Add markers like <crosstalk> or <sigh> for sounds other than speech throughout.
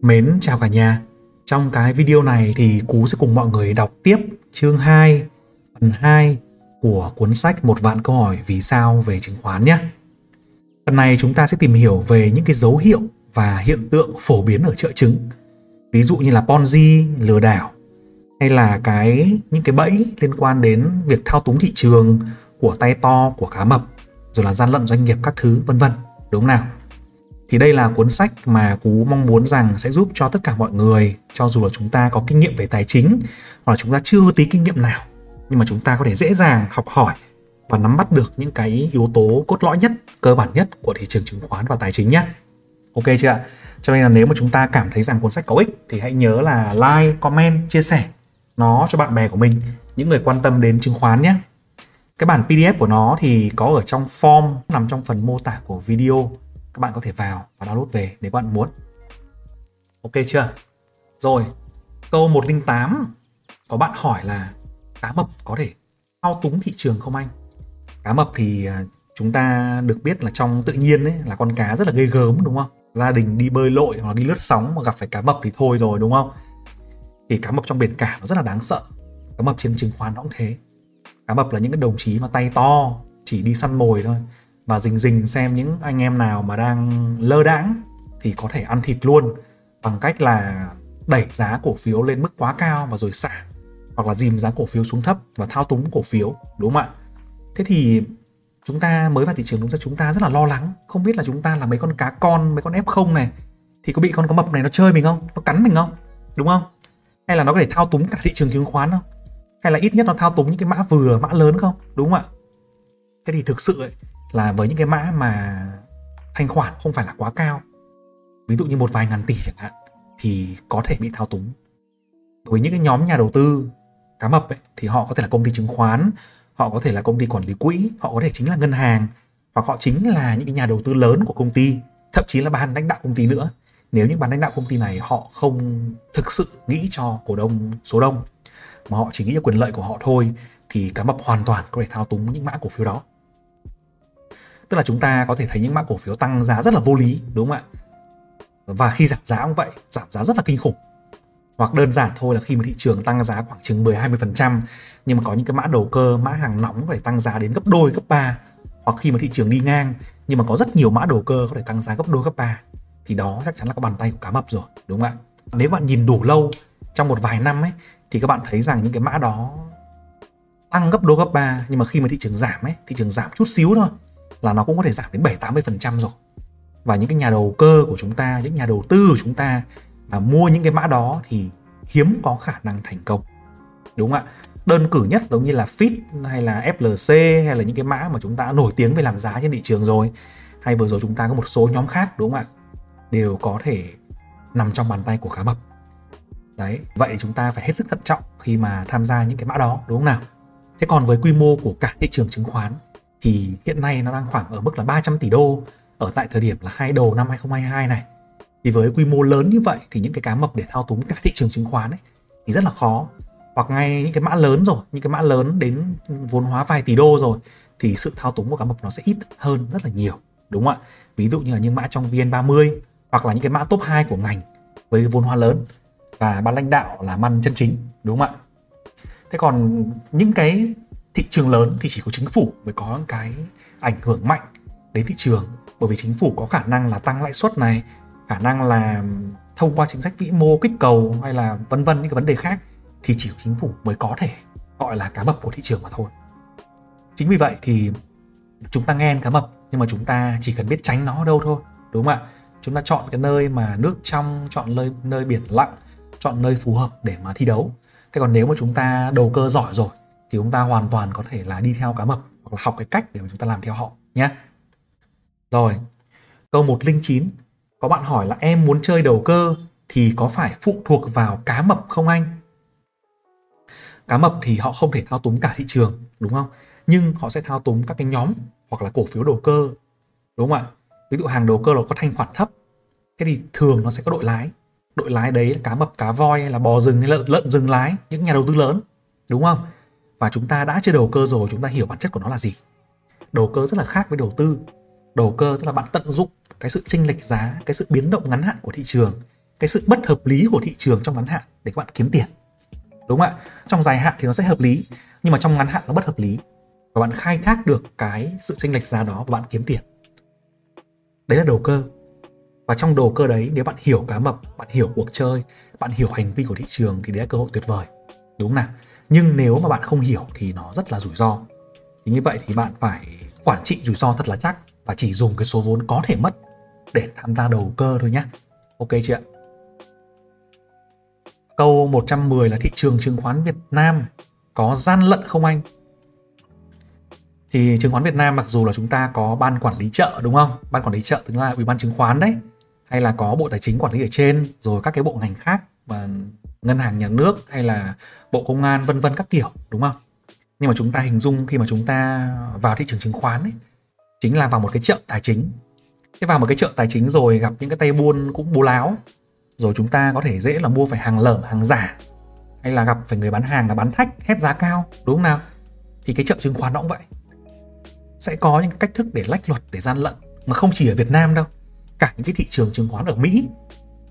Mến chào cả nhà. Trong cái video này thì Cú sẽ cùng mọi người đọc tiếp chương 2, phần 2 của cuốn sách Một vạn câu hỏi vì sao về chứng khoán nhé. Phần này chúng ta sẽ tìm hiểu về những cái dấu hiệu và hiện tượng phổ biến ở chợ chứng. Ví dụ như là Ponzi, lừa đảo hay là cái những cái bẫy liên quan đến việc thao túng thị trường của tay to của cá mập rồi là gian lận doanh nghiệp các thứ vân vân đúng không nào thì đây là cuốn sách mà cú mong muốn rằng sẽ giúp cho tất cả mọi người, cho dù là chúng ta có kinh nghiệm về tài chính, hoặc là chúng ta chưa tí kinh nghiệm nào, nhưng mà chúng ta có thể dễ dàng học hỏi và nắm bắt được những cái yếu tố cốt lõi nhất, cơ bản nhất của thị trường chứng khoán và tài chính nhé ok chưa ạ? Cho nên là nếu mà chúng ta cảm thấy rằng cuốn sách có ích thì hãy nhớ là like, comment, chia sẻ nó cho bạn bè của mình, những người quan tâm đến chứng khoán nhé cái bản PDF của nó thì có ở trong form, nằm trong phần mô tả của video các bạn có thể vào và download về nếu bạn muốn. Ok chưa? Rồi, câu 108 có bạn hỏi là cá mập có thể thao túng thị trường không anh? Cá mập thì à, chúng ta được biết là trong tự nhiên ấy, là con cá rất là ghê gớm, đúng không? Gia đình đi bơi lội hoặc đi lướt sóng mà gặp phải cá mập thì thôi rồi, đúng không? Thì cá mập trong biển cả nó rất là đáng sợ. Cá mập trên chứng khoán nó cũng thế. Cá mập là những cái đồng chí mà tay to, chỉ đi săn mồi thôi và rình rình xem những anh em nào mà đang lơ đãng thì có thể ăn thịt luôn bằng cách là đẩy giá cổ phiếu lên mức quá cao và rồi xả. Hoặc là dìm giá cổ phiếu xuống thấp và thao túng cổ phiếu đúng không ạ? Thế thì chúng ta mới vào thị trường đúng ra chúng ta rất là lo lắng. Không biết là chúng ta là mấy con cá con mấy con f không này thì có bị con cá mập này nó chơi mình không? Nó cắn mình không? Đúng không? Hay là nó có thể thao túng cả thị trường chứng khoán không? Hay là ít nhất nó thao túng những cái mã vừa mã lớn không? Đúng không ạ? Thế thì thực sự ấy, là với những cái mã mà thanh khoản không phải là quá cao. Ví dụ như một vài ngàn tỷ chẳng hạn thì có thể bị thao túng. Với những cái nhóm nhà đầu tư cá mập ấy, thì họ có thể là công ty chứng khoán họ có thể là công ty quản lý quỹ họ có thể chính là ngân hàng hoặc họ chính là những cái nhà đầu tư lớn của công ty thậm chí là ban lãnh đạo công ty nữa. Nếu những ban lãnh đạo công ty này họ không thực sự nghĩ cho cổ đông số đông mà họ chỉ nghĩ cho quyền lợi của họ thôi thì cá mập hoàn toàn có thể thao túng những mã cổ phiếu đó tức là chúng ta có thể thấy những mã cổ phiếu tăng giá rất là vô lý đúng không ạ và khi giảm giá cũng vậy giảm giá rất là kinh khủng hoặc đơn giản thôi là khi mà thị trường tăng giá khoảng chừng 10 20% nhưng mà có những cái mã đầu cơ, mã hàng nóng có thể tăng giá đến gấp đôi, gấp ba. hoặc khi mà thị trường đi ngang nhưng mà có rất nhiều mã đầu cơ có thể tăng giá gấp đôi, gấp ba, thì đó chắc chắn là có bàn tay của cá mập rồi, đúng không ạ? Nếu bạn nhìn đủ lâu trong một vài năm ấy thì các bạn thấy rằng những cái mã đó tăng gấp đôi gấp ba, nhưng mà khi mà thị trường giảm ấy, thị trường giảm chút xíu thôi là nó cũng có thể giảm đến 7 80% rồi. Và những cái nhà đầu cơ của chúng ta, những nhà đầu tư của chúng ta mà mua những cái mã đó thì hiếm có khả năng thành công. Đúng không ạ? Đơn cử nhất giống như là Fit hay là FLC hay là những cái mã mà chúng ta nổi tiếng về làm giá trên thị trường rồi. Hay vừa rồi chúng ta có một số nhóm khác đúng không ạ? Đều có thể nằm trong bàn tay của cá mập. Đấy, vậy chúng ta phải hết sức thận trọng khi mà tham gia những cái mã đó đúng không nào? Thế còn với quy mô của cả thị trường chứng khoán thì hiện nay nó đang khoảng ở mức là 300 tỷ đô ở tại thời điểm là hai đầu năm 2022 này. Thì với quy mô lớn như vậy thì những cái cá mập để thao túng cả thị trường chứng khoán ấy thì rất là khó. Hoặc ngay những cái mã lớn rồi, những cái mã lớn đến vốn hóa vài tỷ đô rồi thì sự thao túng của cá mập nó sẽ ít hơn rất là nhiều, đúng không ạ? Ví dụ như là những mã trong VN30 hoặc là những cái mã top 2 của ngành với vốn hóa lớn và ban lãnh đạo là măn chân chính, đúng không ạ? Thế còn những cái thị trường lớn thì chỉ có chính phủ mới có cái ảnh hưởng mạnh đến thị trường. Bởi vì chính phủ có khả năng là tăng lãi suất này, khả năng là thông qua chính sách vĩ mô, kích cầu hay là vân vân những cái vấn đề khác thì chỉ chính phủ mới có thể gọi là cá mập của thị trường mà thôi. Chính vì vậy thì chúng ta nghe cá mập nhưng mà chúng ta chỉ cần biết tránh nó ở đâu thôi, đúng không ạ? Chúng ta chọn cái nơi mà nước trong, chọn nơi nơi biển lặng, chọn nơi phù hợp để mà thi đấu. Thế còn nếu mà chúng ta đầu cơ giỏi rồi thì chúng ta hoàn toàn có thể là đi theo cá mập hoặc là học cái cách để mà chúng ta làm theo họ nhé. Rồi, câu 109 có bạn hỏi là em muốn chơi đầu cơ thì có phải phụ thuộc vào cá mập không anh? Cá mập thì họ không thể thao túng cả thị trường, đúng không? Nhưng họ sẽ thao túng các cái nhóm hoặc là cổ phiếu đầu cơ, đúng không ạ? Ví dụ hàng đầu cơ là có thanh khoản thấp, thế thì thường nó sẽ có đội lái. Đội lái đấy là cá mập, cá voi hay là bò rừng hay lợn, lợn rừng lái, những nhà đầu tư lớn, đúng không? Và chúng ta đã chơi đầu cơ rồi, chúng ta hiểu bản chất của nó là gì. Đầu cơ rất là khác với đầu tư. Đầu cơ tức là bạn tận dụng cái sự chênh lệch giá, cái sự biến động ngắn hạn của thị trường, cái sự bất hợp lý của thị trường trong ngắn hạn để các bạn kiếm tiền. Đúng không ạ? Trong dài hạn thì nó sẽ hợp lý, nhưng mà trong ngắn hạn nó bất hợp lý. Và bạn khai thác được cái sự chênh lệch giá đó và bạn kiếm tiền. Đấy là đầu cơ. Và trong đầu cơ đấy, nếu bạn hiểu cá mập, bạn hiểu cuộc chơi, bạn hiểu hành vi của thị trường thì đấy là cơ hội tuyệt vời. Đúng không nào? Nhưng nếu mà bạn không hiểu thì nó rất là rủi ro. Thì như vậy thì bạn phải quản trị rủi ro thật là chắc và chỉ dùng cái số vốn có thể mất để tham gia đầu cơ thôi nhé ok chị ạ? Câu 110 là thị trường chứng khoán Việt Nam có gian lận không anh? Thì chứng khoán Việt Nam mặc dù là chúng ta có ban quản lý chợ đúng không? Ban quản lý chợ tức là ủy ban chứng khoán đấy. Hay là có bộ tài chính quản lý ở trên, rồi các cái bộ ngành khác và ngân hàng nhà nước hay là bộ công an, vân vân các kiểu, đúng không? Nhưng mà chúng ta hình dung khi mà chúng ta vào thị trường chứng khoán ấy, chính là vào một cái chợ tài chính. Thế vào một cái chợ tài chính rồi gặp những cái tay buôn cũng bố láo, rồi chúng ta có thể dễ là mua phải hàng lởm hàng giả, hay là gặp phải người bán hàng là bán thách, hết giá cao, đúng không nào? Thì cái chợ chứng khoán nó cũng vậy. Sẽ có những cách thức để lách luật, để gian lận, mà không chỉ ở Việt Nam đâu. Cả những cái thị trường chứng khoán ở Mỹ,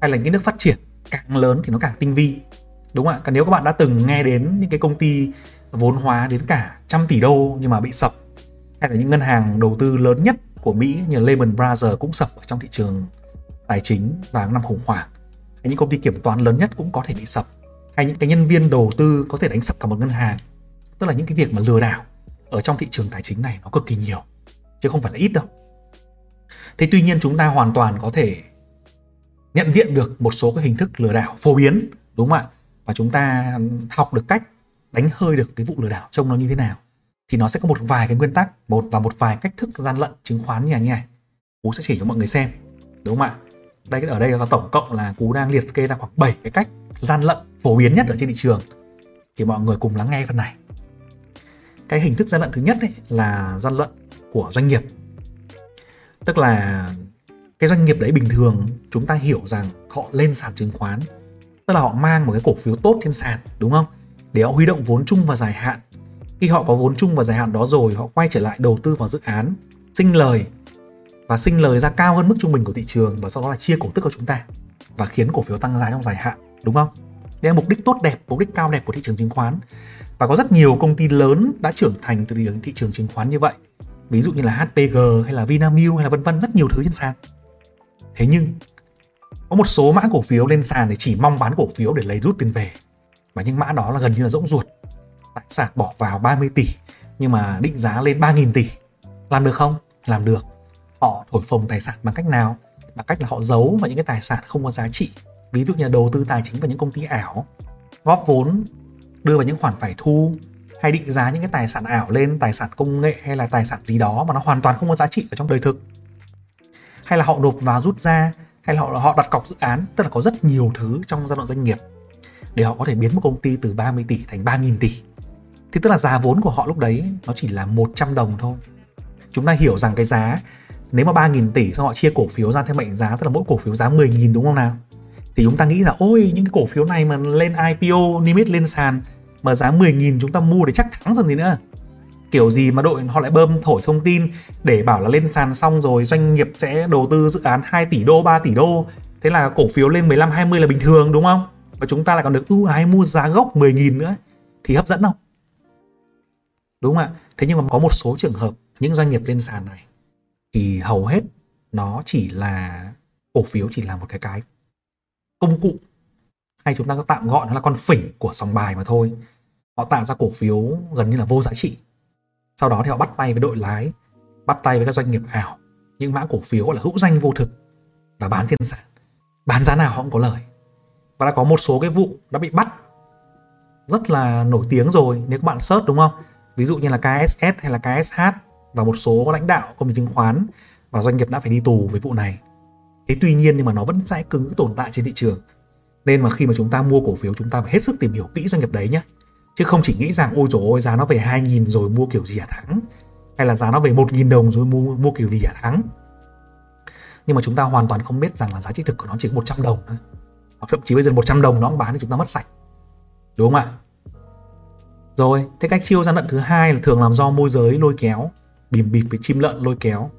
hay là những nước phát triển càng lớn thì nó càng tinh vi. Đúng không ạ? Còn nếu các bạn đã từng nghe đến những cái công ty vốn hóa đến cả trăm tỷ đô nhưng mà bị sập, hay là những ngân hàng đầu tư lớn nhất của Mỹ như Lehman Brothers cũng sập ở trong thị trường tài chính vào năm khủng hoảng, hay những công ty kiểm toán lớn nhất cũng có thể bị sập, hay những cái nhân viên đầu tư có thể đánh sập cả một ngân hàng. Tức là những cái việc mà lừa đảo ở trong thị trường tài chính này nó cực kỳ nhiều, chứ không phải là ít đâu. Thế tuy nhiên chúng ta hoàn toàn có thể nhận diện được một số cái hình thức lừa đảo phổ biến, đúng không ạ? Và chúng ta học được cách đánh hơi được cái vụ lừa đảo trông nó như thế nào thì nó sẽ có một vài cái nguyên tắc, một và một vài cách thức gian lận chứng khoán như này cú sẽ chỉ cho mọi người xem, đúng không ạ? Đây, ở đây là tổng cộng là cú đang liệt kê ra khoảng 7 cái cách gian lận phổ biến nhất ở trên thị trường. Thì mọi người cùng lắng nghe phần này. Cái hình thức gian lận thứ nhất ấy là gian lận của doanh nghiệp. Tức là cái doanh nghiệp đấy bình thường, chúng ta hiểu rằng họ lên sàn chứng khoán, tức là họ mang một cái cổ phiếu tốt trên sàn, đúng không? Để họ huy động vốn chung và dài hạn. Khi họ có vốn chung và dài hạn đó rồi, họ quay trở lại đầu tư vào dự án, sinh lời, và sinh lời ra cao hơn mức trung bình của thị trường và sau đó là chia cổ tức của chúng ta và khiến cổ phiếu tăng giá trong dài hạn, đúng không? Đây là mục đích tốt đẹp, mục đích cao đẹp của thị trường chứng khoán. Và có rất nhiều công ty lớn đã trưởng thành từ thị trường chứng khoán như vậy. Ví dụ như là HPG hay là Vinamilk hay là vân vân, rất nhiều thứ trên sàn thế nhưng, có một số mã cổ phiếu lên sàn để chỉ mong bán cổ phiếu để lấy rút tiền về. Và những mã đó là gần như là rỗng ruột. Tài sản bỏ vào 30 tỷ, nhưng mà định giá lên 3.000 tỷ. Làm được không? Làm được. Họ thổi phồng tài sản bằng cách nào? Bằng cách là họ giấu vào những cái tài sản không có giá trị. Ví dụ như là đầu tư tài chính vào những công ty ảo, góp vốn, đưa vào những khoản phải thu, hay định giá những cái tài sản ảo lên, tài sản công nghệ hay là tài sản gì đó mà nó hoàn toàn không có giá trị ở trong đời thực hay là họ nộp vào rút ra, hay là họ họ đặt cọc dự án, tức là có rất nhiều thứ trong giai đoạn doanh nghiệp để họ có thể biến một công ty từ 30 tỷ thành 3.000 tỷ. Thì tức là giá vốn của họ lúc đấy nó chỉ là 100 đồng thôi. Chúng ta hiểu rằng cái giá, nếu mà 3.000 tỷ xong họ chia cổ phiếu ra theo mệnh giá, tức là mỗi cổ phiếu giá 10.000 đúng không nào? Thì chúng ta nghĩ là, ôi, những cái cổ phiếu này mà lên IPO niêm yết lên sàn mà giá 10.000 chúng ta mua để chắc thắng rồi gì nữa kiểu gì mà đội họ lại bơm thổi thông tin để bảo là lên sàn xong rồi doanh nghiệp sẽ đầu tư dự án 2 tỷ đô 3 tỷ đô. Thế là cổ phiếu lên 15 20 là bình thường, đúng không? Và chúng ta lại còn được ưu ái mua giá gốc 10.000 nữa. Thì hấp dẫn không? Đúng không ạ? Thế nhưng mà có một số trường hợp những doanh nghiệp lên sàn này thì hầu hết nó chỉ là cổ phiếu chỉ là một cái cái công cụ. Hay chúng ta có tạm gọi nó là con phỉnh của sòng bài mà thôi. Họ tạo ra cổ phiếu gần như là vô giá trị sau đó thì họ bắt tay với đội lái, bắt tay với các doanh nghiệp ảo. Những mã cổ phiếu gọi là hữu danh vô thực và bán trên sàn. Bán giá nào họ cũng có lời. Và đã có một số cái vụ đã bị bắt. Rất là nổi tiếng rồi, nếu các bạn search đúng không? Ví dụ như là KSS hay là KSH và một số lãnh đạo công ty chứng khoán và doanh nghiệp đã phải đi tù với vụ này. Thế tuy nhiên nhưng mà nó vẫn sẽ cứ tồn tại trên thị trường. Nên mà khi mà chúng ta mua cổ phiếu, chúng ta phải hết sức tìm hiểu kỹ doanh nghiệp đấy nhé chứ không chỉ nghĩ rằng, ôi dồi ôi, giá nó về 2.000 rồi mua kiểu gì hả thắng? Hay là giá nó về 1.000 đồng rồi mua mua kiểu gì hả thắng? Nhưng mà chúng ta hoàn toàn không biết rằng là giá trị thực của nó chỉ có 100 đồng thôi. Hoặc thậm chí bây giờ 100 đồng nó cũng bán thì chúng ta mất sạch. Đúng không ạ? Rồi, thế cách chiêu gian lận thứ hai là thường làm do môi giới lôi kéo, bìm bịp với chim lợn lôi kéo.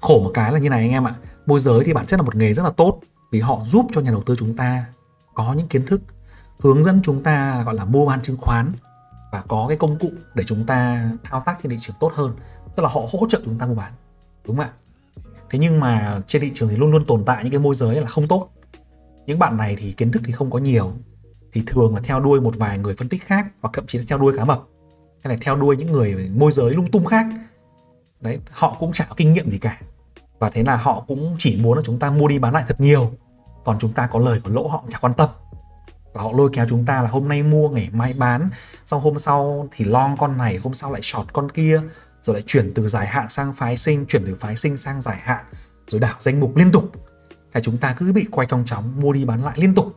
Khổ một cái là như này anh em ạ. Môi giới thì bản chất là một nghề rất là tốt vì họ giúp cho nhà đầu tư chúng ta có những kiến thức hướng dẫn chúng ta gọi là mua bán chứng khoán và có cái công cụ để chúng ta thao tác trên thị trường tốt hơn, tức là họ hỗ trợ chúng ta mua bán, đúng không ạ? Thế nhưng mà trên thị trường thì luôn luôn tồn tại những cái môi giới là không tốt. Những bạn này thì kiến thức thì không có nhiều, thì thường là theo đuôi một vài người phân tích khác hoặc thậm chí là theo đuôi cá mập, hay là theo đuôi những người môi giới lung tung khác. Đấy, họ cũng chả có kinh nghiệm gì cả. Và thế là họ cũng chỉ muốn là chúng ta mua đi bán lại thật nhiều, còn chúng ta có lời có lỗ họ chả quan tâm và họ lôi kéo chúng ta là hôm nay mua, ngày mai bán. Xong hôm sau thì long con này, hôm sau lại short con kia, rồi lại chuyển từ dài hạn sang phái sinh, chuyển từ phái sinh sang dài hạn, rồi đảo danh mục liên tục. Là chúng ta cứ bị quay trong chóng, mua đi bán lại liên tục.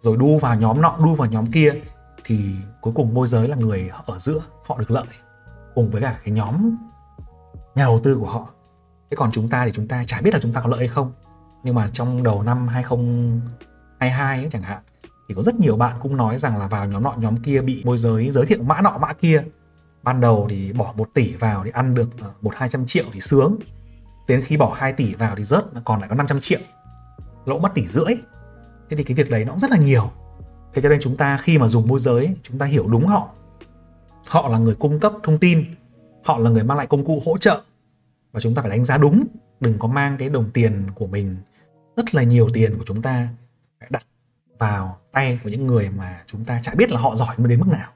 Rồi đu vào nhóm nọ, đu vào nhóm kia, thì cuối cùng môi giới là người ở giữa, họ được lợi, cùng với cả cái nhóm nhà đầu tư của họ. Thế còn chúng ta thì chúng ta chả biết là chúng ta có lợi hay không. Nhưng mà trong đầu năm 2022 ấy chẳng hạn thì có rất nhiều bạn cũng nói rằng là vào nhóm nọ, nhóm kia bị môi giới giới thiệu mã nọ, mã kia. Ban đầu thì bỏ một tỷ vào thì ăn được ờ, một hai trăm triệu thì sướng. Đến khi bỏ 2 tỷ vào thì rớt còn lại có 500 triệu. Lỗ mất tỷ rưỡi. Thế thì cái việc đấy nó cũng rất là nhiều. Thế cho nên chúng ta khi mà dùng môi giới, chúng ta hiểu đúng họ. Họ là người cung cấp thông tin. Họ là người mang lại công cụ hỗ trợ. Và chúng ta phải đánh giá đúng. Đừng có mang cái đồng tiền của mình, rất là nhiều tiền của chúng ta đặt vào tay của những người mà chúng ta chả biết là họ giỏi đến mức nào.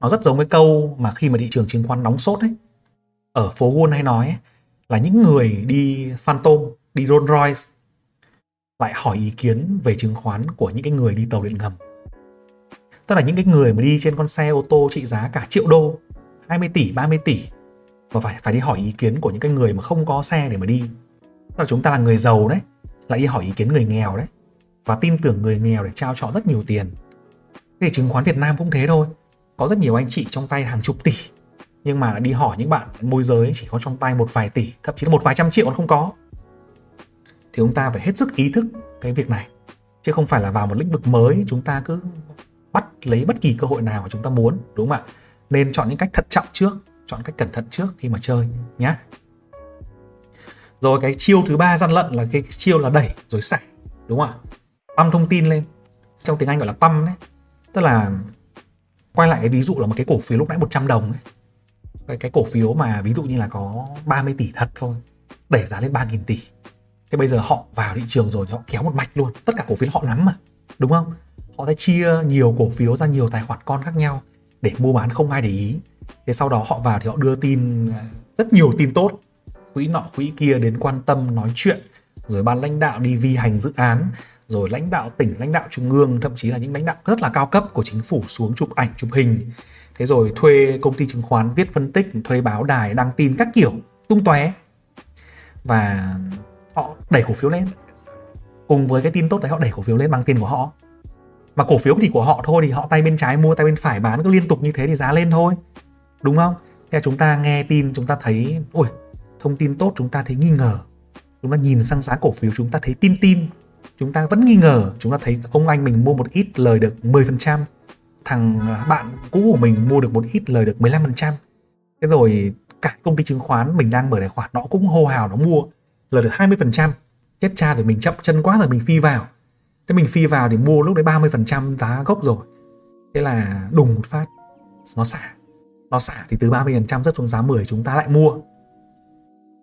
Nó rất giống với câu mà khi mà thị trường chứng khoán nóng sốt ấy ở phố Wall hay nói ấy, là những người đi Phantom đi Rolls Royce lại hỏi ý kiến về chứng khoán của những cái người đi tàu điện ngầm. Tức là những cái người mà đi trên con xe ô tô trị giá cả triệu đô 20 tỷ 30 tỷ và phải phải đi hỏi ý kiến của những cái người mà không có xe để mà đi. Tức là chúng ta là người giàu đấy lại đi hỏi ý kiến người nghèo đấy và tin tưởng người nghèo để trao cho rất nhiều tiền. Thế thì chứng khoán Việt Nam cũng thế thôi. Có rất nhiều anh chị trong tay hàng chục tỷ. Nhưng mà đi hỏi những bạn môi giới chỉ có trong tay một vài tỷ, thậm chí là một vài trăm triệu còn không có. Thì chúng ta phải hết sức ý thức cái việc này. Chứ không phải là vào một lĩnh vực mới, chúng ta cứ bắt lấy bất kỳ cơ hội nào mà chúng ta muốn, đúng không ạ? Nên chọn những cách thận trọng trước, chọn cách cẩn thận trước khi mà chơi nhé rồi cái chiêu thứ ba gian lận là cái chiêu là đẩy rồi xả đúng không ạ? Pump thông tin lên. Trong tiếng anh gọi là pump đấy. Tức là quay lại cái ví dụ là một cái cổ phiếu lúc nãy 100 đồng ấy. Cái, cái cổ phiếu mà ví dụ như là có 30 tỷ thật thôi đẩy giá lên 3.000 tỷ. Thế bây giờ họ vào thị trường rồi thì họ kéo một mạch luôn. Tất cả cổ phiếu họ nắm mà đúng không? Họ sẽ chia nhiều cổ phiếu ra nhiều tài khoản con khác nhau để mua bán không ai để ý. Thế sau đó họ vào thì họ đưa tin rất nhiều tin tốt. Quỹ nọ quỹ kia đến quan tâm nói chuyện rồi ban lãnh đạo đi vi hành dự án rồi lãnh đạo tỉnh, lãnh đạo trung ương, thậm chí là những lãnh đạo rất là cao cấp của chính phủ xuống chụp ảnh, chụp hình. Thế rồi thuê công ty chứng khoán viết phân tích, thuê báo đài, đăng tin các kiểu, tung tóe. Và họ đẩy cổ phiếu lên. Cùng với cái tin tốt đấy, họ đẩy cổ phiếu lên bằng tiền của họ. Mà cổ phiếu thì của họ thôi, thì họ tay bên trái mua, tay bên phải bán, cứ liên tục như thế thì giá lên thôi. Đúng không? Thế chúng ta nghe tin, chúng ta thấy ôi thông tin tốt chúng ta thấy nghi ngờ. Chúng ta nhìn sang giá cổ phiếu, chúng ta thấy tin tin chúng ta vẫn nghi ngờ, chúng ta thấy ông anh mình mua một ít lời được 10% thằng bạn cũ của mình mua được một ít lời được 15% thế rồi cả công ty chứng khoán mình đang mở tài khoản, nó cũng hô hào nó mua lời được 20% chết cha rồi mình chậm chân quá rồi mình phi vào. Thế mình phi vào thì mua lúc đấy 30% giá gốc rồi. Thế là đùng một phát, nó xả. Nó xả thì từ 30% rất xuống giá 10 chúng ta lại mua.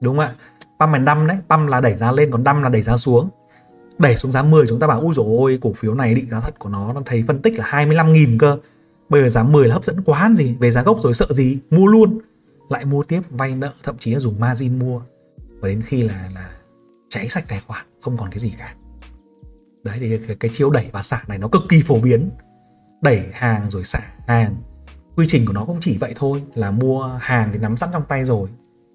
Đúng không ạ? Pump and đâm đấy, pump là đẩy giá lên, còn đâm là đẩy giá xuống đẩy xuống giá 10 chúng ta bảo ui dồi ôi cổ phiếu này định giá thật của nó nó thấy phân tích là 25.000 cơ. Bây giờ giá 10 là hấp dẫn quá gì? Về giá gốc rồi sợ gì? Mua luôn. Lại mua tiếp vay nợ thậm chí là dùng margin mua. Và đến khi là là cháy sạch tài khoản không còn cái gì cả. Đấy thì cái, cái chiêu đẩy và xả này nó cực kỳ phổ biến. Đẩy hàng rồi xả hàng. Quy trình của nó cũng chỉ vậy thôi là mua hàng thì nắm sẵn trong tay rồi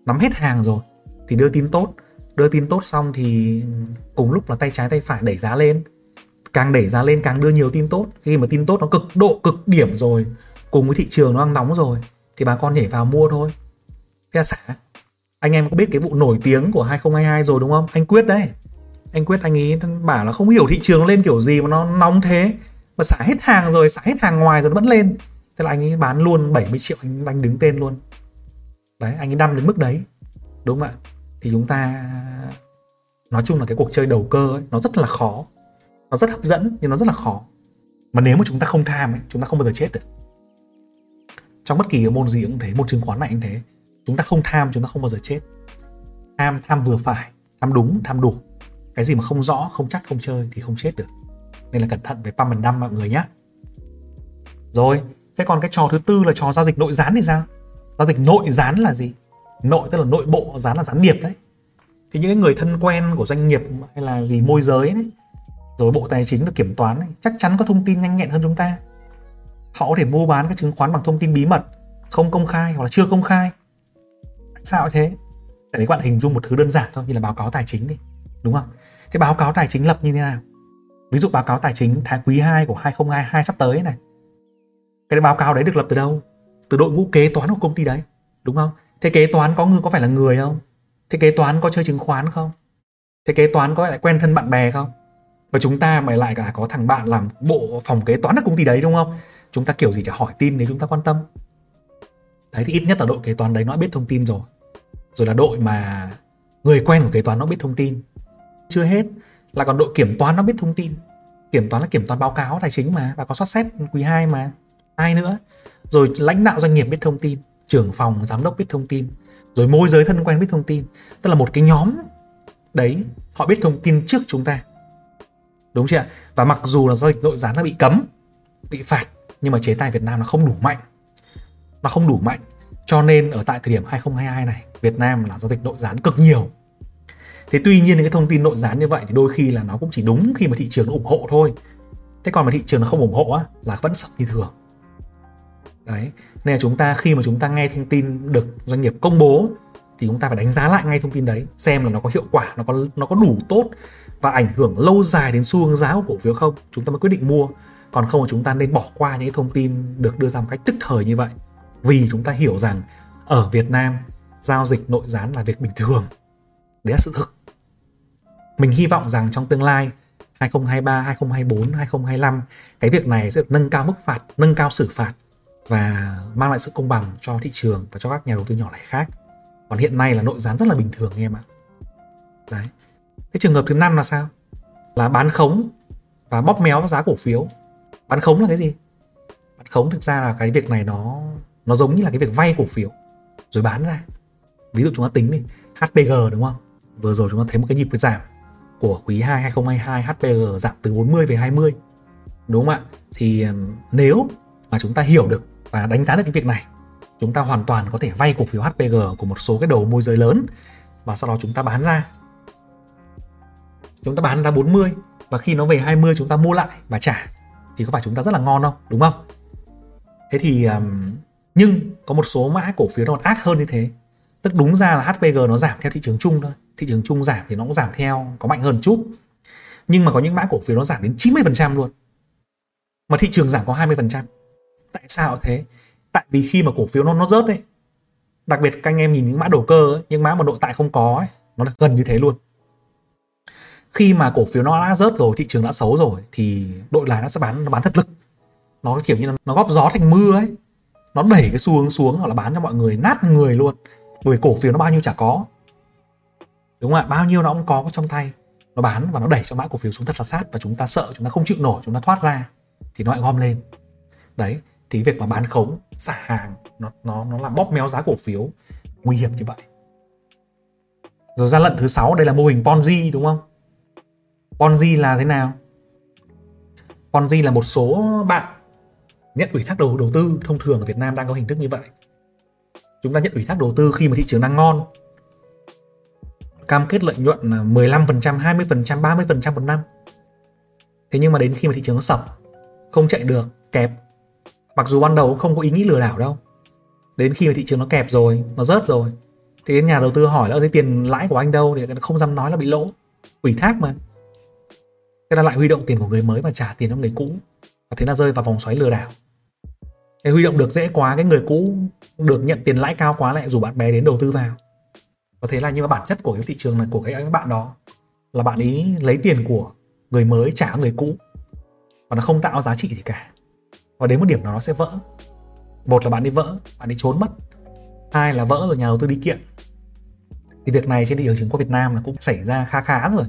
nắm hết hàng rồi thì đưa tin tốt đưa tin tốt xong thì cùng lúc là tay trái tay phải đẩy giá lên. Càng đẩy giá lên càng đưa nhiều tin tốt. Khi mà tin tốt nó cực độ, cực điểm rồi, cùng với thị trường nó đang nóng rồi, thì bà con nhảy vào mua thôi. Thế là xả. Anh em có biết cái vụ nổi tiếng của 2022 rồi đúng không? Anh quyết đấy. Anh quyết, anh ý bảo là không hiểu thị trường nó lên kiểu gì mà nó nóng thế. Mà xả hết hàng rồi, xả hết hàng ngoài rồi nó vẫn lên. Thế là anh ấy bán luôn 70 triệu, anh anh đứng tên luôn. Đấy, anh ấy đâm đến mức đấy. Đúng không ạ? Thì chúng ta nói chung là cái cuộc chơi đầu cơ ấy, nó rất là khó. Nó rất hấp dẫn nhưng nó rất là khó. Mà nếu mà chúng ta không tham ấy, chúng ta không bao giờ chết được. Trong bất kỳ cái môn gì cũng thế môn chứng khoán này cũng thế. Chúng ta không tham chúng ta không bao giờ chết. Tham tham vừa phải tham đúng tham đủ. Cái gì mà không rõ không chắc không chơi thì không chết được. Nên là cẩn thận với pump and dump mọi người nhé rồi thế còn cái trò thứ tư là trò giao dịch nội gián thì sao? Giao dịch nội gián là gì? Nội tức là nội bộ gián là gián điệp đấy. Thì những người thân quen của doanh nghiệp hay là gì môi giới đấy rồi bộ tài chính được kiểm toán ấy, chắc chắn có thông tin nhanh nhẹn hơn chúng ta. Họ có thể mua bán các chứng khoán bằng thông tin bí mật không công khai hoặc là chưa công khai. Tại sao thế? Để các bạn hình dung một thứ đơn giản thôi như là báo cáo tài chính đi đúng không? Thế báo cáo tài chính lập như thế nào? Ví dụ báo cáo tài chính tháng quý 2 của 2022 sắp tới này. Cái báo cáo đấy được lập từ đâu? Từ đội ngũ kế toán của công ty đấy đúng không? Thế kế toán có người có phải là người không? Thế kế toán có chơi chứng khoán không? Thế kế toán có lại quen thân bạn bè không? Và chúng ta mày lại cả có thằng bạn làm bộ phòng kế toán ở công ty đấy đúng không? Chúng ta kiểu gì chả hỏi tin nếu chúng ta quan tâm. Đấy, thì ít nhất là đội kế toán đấy nó biết thông tin rồi. Rồi là đội mà người quen của kế toán nó biết thông tin. Chưa hết là còn đội kiểm toán nó biết thông tin. Kiểm toán là kiểm toán báo cáo tài chính mà và có soát xét quý 2 mà. Ai nữa? Rồi lãnh đạo doanh nghiệp biết thông tin trưởng phòng giám đốc biết thông tin, rồi môi giới thân quen biết thông tin. Tức là một cái nhóm đấy, họ biết thông tin trước chúng ta. Đúng chưa và mặc dù là giao dịch nội gián nó bị cấm, bị phạt, nhưng mà chế tài Việt Nam nó không đủ mạnh. Nó không đủ mạnh. Cho nên ở tại thời điểm 2022 này, Việt Nam là giao dịch nội gián cực nhiều. Thế tuy nhiên những cái thông tin nội gián như vậy thì đôi khi là nó cũng chỉ đúng khi mà thị trường nó ủng hộ thôi. Thế còn mà thị trường nó không ủng hộ á, là vẫn sập như thường đấy. Nên là chúng ta khi mà chúng ta nghe thông tin được doanh nghiệp công bố thì chúng ta phải đánh giá lại ngay thông tin đấy xem là nó có hiệu quả nó có nó có đủ tốt và ảnh hưởng lâu dài đến xu hướng giá của cổ phiếu không chúng ta mới quyết định mua. Còn không thì chúng ta nên bỏ qua những thông tin được đưa ra một cách tức thời như vậy. Vì chúng ta hiểu rằng ở Việt Nam giao dịch nội gián là việc bình thường. Đấy là sự thực. Mình hy vọng rằng trong tương lai 2023, 2024, 2025 cái việc này sẽ được nâng cao mức phạt, nâng cao xử phạt và mang lại sự công bằng cho thị trường và cho các nhà đầu tư nhỏ lẻ khác. Còn hiện nay là nội gián rất là bình thường anh em ạ. Đấy. Cái trường hợp thứ năm là sao? Là bán khống và bóp méo giá cổ phiếu. Bán khống là cái gì? Bán khống thực ra là cái việc này nó nó giống như là cái việc vay cổ phiếu rồi bán ra. Ví dụ chúng ta tính đi, HPG đúng không? Vừa rồi chúng ta thấy một cái nhịp giảm của quý 2 2022 HPG giảm từ 40 về 20. Đúng không ạ? Thì nếu mà chúng ta hiểu được và đánh giá được cái việc này, chúng ta hoàn toàn có thể vay cổ phiếu HPG của một số cái đầu môi giới lớn và sau đó chúng ta bán ra. Chúng ta bán ra 40 và khi nó về 20 chúng ta mua lại và trả. Thì có phải chúng ta rất là ngon không? Đúng không? Thế thì nhưng có một số mã cổ phiếu nó còn ác hơn như thế. Tức đúng ra là HPG nó giảm theo thị trường chung thôi. Thị trường chung giảm thì nó cũng giảm theo có mạnh hơn chút. Nhưng mà có những mã cổ phiếu nó giảm đến 90% luôn. Mà thị trường giảm có 20% tại sao thế? Tại vì khi mà cổ phiếu nó nó rớt đấy đặc biệt các anh em nhìn những mã đầu cơ ấy, những mã mà nội tại không có ấy, nó gần như thế luôn. Khi mà cổ phiếu nó đã rớt rồi thị trường đã xấu rồi thì đội lái nó sẽ bán nó bán thật lực. Nó kiểu như là nó góp gió thành mưa ấy. Nó đẩy cái xu hướng xuống hoặc là bán cho mọi người nát người luôn. Bởi cổ phiếu nó bao nhiêu chả có. Đúng không ạ? Bao nhiêu nó cũng có trong tay. Nó bán và nó đẩy cho mã cổ phiếu xuống thật là sát và chúng ta sợ chúng ta không chịu nổi chúng ta thoát ra thì nó lại gom lên. Đấy thì việc mà bán khống xả hàng nó nó nó làm bóp méo giá cổ phiếu nguy hiểm như vậy rồi gian lận thứ sáu đây là mô hình Ponzi đúng không Ponzi là thế nào? Ponzi là một số bạn nhận ủy thác đầu đầu tư thông thường ở Việt Nam đang có hình thức như vậy. Chúng ta nhận ủy thác đầu tư khi mà thị trường đang ngon. Cam kết lợi nhuận là 15%, 20%, 30% một năm. Thế nhưng mà đến khi mà thị trường nó sập, không chạy được, kẹp. Mặc dù ban đầu cũng không có ý nghĩ lừa đảo đâu. Đến khi mà thị trường nó kẹp rồi, nó rớt rồi. Thì nhà đầu tư hỏi là thấy tiền lãi của anh đâu thì không dám nói là bị lỗ. Ủy thác mà thế là lại huy động tiền của người mới và trả tiền cho người cũ và thế là rơi vào vòng xoáy lừa đảo thế huy động được dễ quá cái người cũ được nhận tiền lãi cao quá lại rủ bạn bè đến đầu tư vào và thế là nhưng mà bản chất của cái thị trường này của cái bạn đó là bạn ấy lấy tiền của người mới trả người cũ và nó không tạo giá trị gì cả và đến một điểm đó nó sẽ vỡ. Một là bạn đi vỡ, bạn đi trốn mất. Hai là vỡ rồi nhà đầu tư đi kiện. Thì việc này trên thị trường chứng khoán Việt Nam là cũng xảy ra khá khá rồi.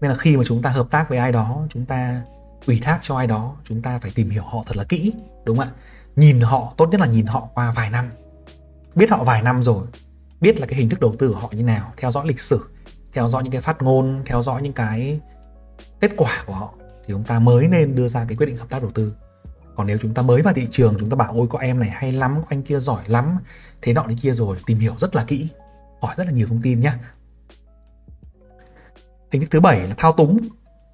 Nên là khi mà chúng ta hợp tác với ai đó, chúng ta ủy thác cho ai đó, chúng ta phải tìm hiểu họ thật là kỹ, đúng không ạ? Nhìn họ, tốt nhất là nhìn họ qua vài năm. Biết họ vài năm rồi, biết là cái hình thức đầu tư của họ như nào, theo dõi lịch sử, theo dõi những cái phát ngôn, theo dõi những cái kết quả của họ, thì chúng ta mới nên đưa ra cái quyết định hợp tác đầu tư còn nếu chúng ta mới vào thị trường, chúng ta bảo, ôi, có em này hay lắm, có anh kia giỏi lắm. Thế nọ thế kia rồi, tìm hiểu rất là kỹ, hỏi rất là nhiều thông tin nhé hình thức thứ bảy là thao túng.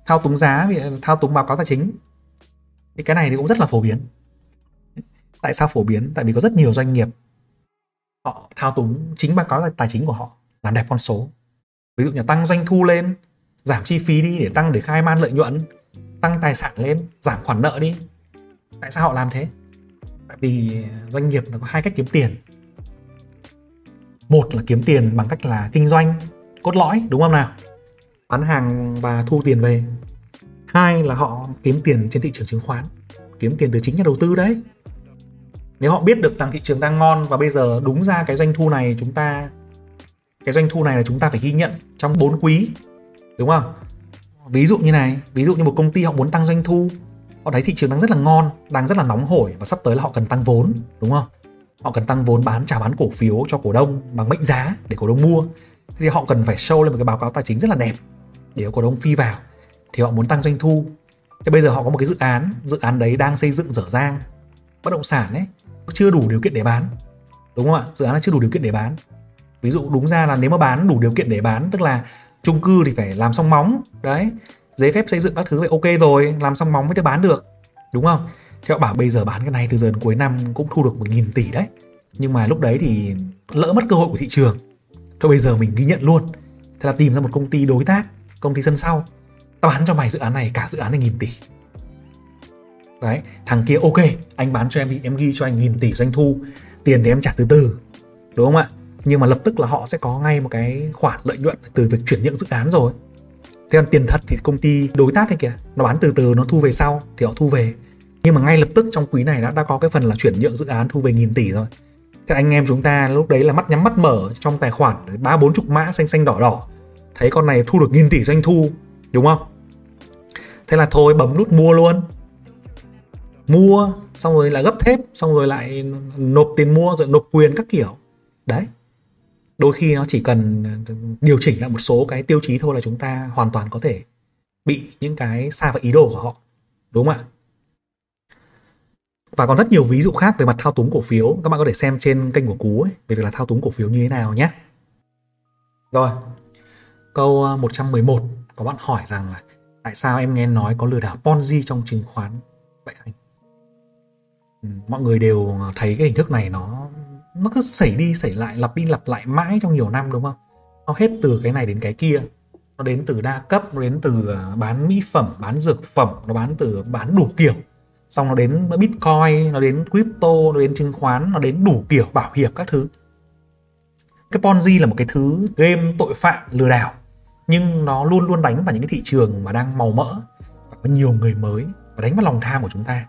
Thao túng giá ờ, thao túng báo cáo tài chính. Thì cái này thì cũng rất là phổ biến. Tại sao phổ biến? Tại vì có rất nhiều doanh nghiệp, họ thao túng chính báo cáo tài chính của họ, làm đẹp con số. Ví dụ như tăng doanh thu lên, giảm chi phí đi để tăng để khai man lợi nhuận, tăng tài sản lên, giảm khoản nợ đi tại sao họ làm thế? Tại vì doanh nghiệp nó có hai cách kiếm tiền. Một là kiếm tiền bằng cách là kinh doanh, cốt lõi, đúng không nào? Bán hàng và thu tiền về. Hai là họ kiếm tiền trên thị trường chứng khoán, kiếm tiền từ chính nhà đầu tư đấy. Nếu họ biết được rằng thị trường đang ngon và bây giờ đúng ra cái doanh thu này chúng ta, cái doanh thu này là chúng ta phải ghi nhận trong 4 quý, đúng không? Ví dụ như này, ví dụ như một công ty họ muốn tăng doanh thu họ thấy thị trường đang rất là ngon, đang rất là nóng hổi và sắp tới là họ cần tăng vốn, đúng không? Họ cần tăng vốn bán trả bán cổ phiếu cho cổ đông bằng mệnh giá để cổ đông mua. Thì họ cần phải show lên một cái báo cáo tài chính rất là đẹp để cổ đông phi vào. Thì họ muốn tăng doanh thu. Thì bây giờ họ có một cái dự án dự án đấy đang xây dựng dở dang, bất động sản ấy chưa đủ điều kiện để bán, đúng không ạ? Dự án là chưa đủ điều kiện để bán. Ví dụ đúng ra là nếu mà bán đủ điều kiện để bán, tức là chung cư thì phải làm xong móng, đấy giấy phép xây dựng các thứ vậy ok rồi, làm xong móng mới được bán được, đúng không? Thì họ bảo bây giờ bán cái này từ giờ đến cuối năm cũng thu được một nghìn tỷ đấy. Nhưng mà lúc đấy thì lỡ mất cơ hội của thị trường, thôi bây giờ mình ghi nhận luôn. Thế là tìm ra một công ty đối tác, công ty sân sau tao bán cho mày dự án này, cả dự án này nghìn tỷ. Đấy, thằng kia ok, anh bán cho em thì em ghi cho anh nghìn tỷ doanh thu, tiền thì em trả từ từ, đúng không ạ? Nhưng mà lập tức là họ sẽ có ngay một cái khoản lợi nhuận từ việc chuyển nhượng dự án rồi thế còn tiền thật thì công ty đối tác này kìa, nó bán từ từ, nó thu về sau thì họ thu về. Nhưng mà ngay lập tức trong quý này đã đã có cái phần là chuyển nhượng dự án thu về nghìn tỷ rồi. Thế anh em chúng ta lúc đấy là mắt nhắm mắt mở trong tài khoản ba bốn chục mã xanh xanh đỏ đỏ. Thấy con này thu được nghìn tỷ doanh thu, đúng không? Thế là thôi, bấm nút mua luôn. Mua, xong rồi lại gấp thép, xong rồi lại nộp tiền mua, rồi nộp quyền các kiểu. Đấy đôi khi nó chỉ cần điều chỉnh lại một số cái tiêu chí thôi là chúng ta hoàn toàn có thể bị những cái sai vào ý đồ của họ đúng không ạ? Và còn rất nhiều ví dụ khác về mặt thao túng cổ phiếu. Các bạn có thể xem trên kênh của cú ấy, về việc là thao túng cổ phiếu như thế nào nhé. Rồi câu ờ, 111 có bạn hỏi rằng là tại sao em nghe nói có lừa đảo Ponzi trong chứng khoán vậy anh? Ừ, mọi người đều thấy cái hình thức này nó nó cứ xảy đi xảy lại, lặp đi lặp lại mãi trong nhiều năm, đúng không? Nó hết từ cái này đến cái kia. Nó đến từ đa cấp, nó đến từ à, bán mỹ phẩm, bán dược phẩm, nó bán từ bán đủ kiểu. Xong nó đến bitcoin, nó đến crypto, nó đến chứng khoán, nó đến đủ kiểu, bảo hiểm các thứ. Cái ponzi là một cái thứ game tội phạm lừa đảo, nhưng nó luôn luôn đánh vào những cái thị trường mà đang màu mỡ, và có nhiều người mới, và đánh vào lòng tham của chúng ta.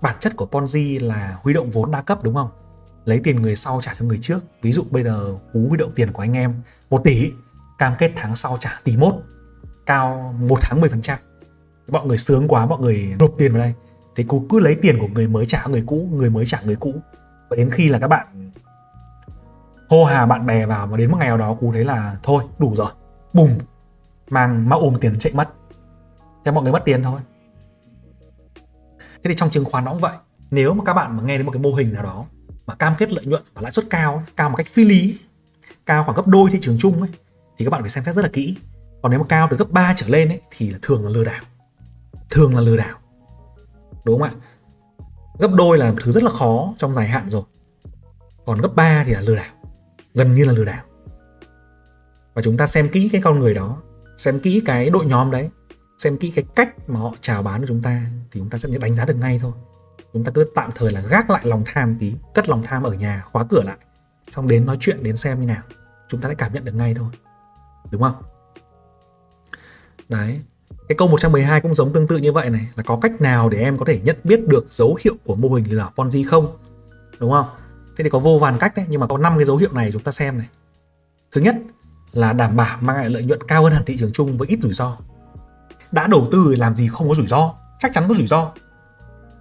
Bản chất của ponzi là huy động vốn đa cấp, đúng không? Lấy tiền người sau trả cho người trước. Ví dụ bây giờ cú huy động tiền của anh em, một tỷ, cam kết tháng sau trả tỷ mốt, cao một tháng 10 phần trăm. Mọi người sướng quá mọi người nộp tiền vào đây. Thì cú cứ lấy tiền của người mới trả người cũ, người mới trả người cũ. Và đến khi là các bạn hô hà bạn bè vào và đến một ngày nào đó cú thấy là thôi, đủ rồi. Bùng mang mã ôm tiền chạy mất. Thế mọi người mất tiền thôi. Thế thì trong chứng khoán nó cũng vậy. Nếu mà các bạn mà nghe đến một cái mô hình nào đó mà cam kết lợi nhuận và lãi suất cao cao một cách phi lý cao khoảng gấp đôi thị trường chung ấy, thì các bạn phải xem xét rất là kỹ. Còn nếu mà cao từ gấp 3 trở lên ấy, thì là thường là lừa đảo. Thường là lừa đảo. Đúng không ạ? Gấp đôi là một thứ rất là khó trong dài hạn rồi. Còn gấp 3 thì là lừa đảo. Gần như là lừa đảo. Và chúng ta xem kỹ cái con người đó, xem kỹ cái đội nhóm đấy, xem kỹ cái cách mà họ chào bán cho chúng ta thì chúng ta sẽ đánh giá được ngay thôi chúng ta cứ tạm thời là gác lại lòng tham tí, cất lòng tham ở nhà, khóa cửa lại. Xong đến nói chuyện, đến xem như nào. Chúng ta đã cảm nhận được ngay thôi. Đúng không? Đấy. Cái câu 112 cũng giống tương tự như vậy này, là có cách nào để em có thể nhận biết được dấu hiệu của mô hình lừa đảo Ponzi không? Đúng không? Thế thì có vô vàn cách đấy, nhưng mà có năm cái dấu hiệu này chúng ta xem này. Thứ nhất là đảm bảo mang lại lợi nhuận cao hơn hẳn thị trường chung với ít rủi ro. Đã đầu tư làm gì không có rủi ro, chắc chắn có rủi ro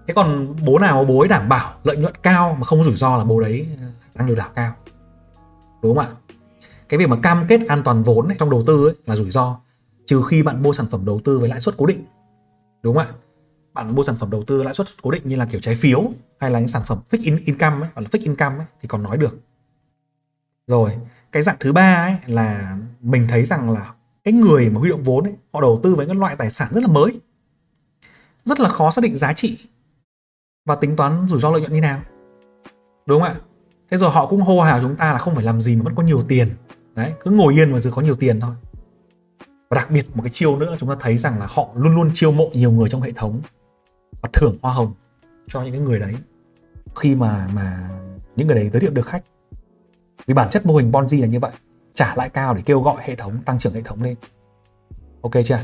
thế còn bố nào bố ấy đảm bảo lợi nhuận cao mà không có rủi ro là bố đấy đang lừa đảo cao? Đúng không ạ? Cái việc mà cam kết an toàn vốn ấy, trong đầu tư ấy, là rủi ro trừ khi bạn mua sản phẩm đầu tư với lãi suất cố định. Đúng không ạ? Bạn mua sản phẩm đầu tư lãi suất cố định như là kiểu trái phiếu hay là những sản phẩm fixed in, income ấy, hoặc là fixed income ấy, thì còn nói được. Rồi cái dạng thứ ba ấy là mình thấy rằng là cái người mà huy động vốn ấy, họ đầu tư với các loại tài sản rất là mới rất là khó xác định giá trị và tính toán rủi ro lợi nhuận như nào? Đúng không ạ? Thế rồi họ cũng hô hào chúng ta là không phải làm gì mà vẫn có nhiều tiền. Đấy, cứ ngồi yên mà giờ có nhiều tiền thôi. Và đặc biệt một cái chiêu nữa chúng ta thấy rằng là họ luôn luôn chiêu mộ nhiều người trong hệ thống và thưởng hoa hồng cho những cái người đấy. Khi mà mà những người đấy giới thiệu được khách. Vì bản chất mô hình Ponzi là như vậy, trả lại cao để kêu gọi hệ thống, tăng trưởng hệ thống lên. Ok chưa?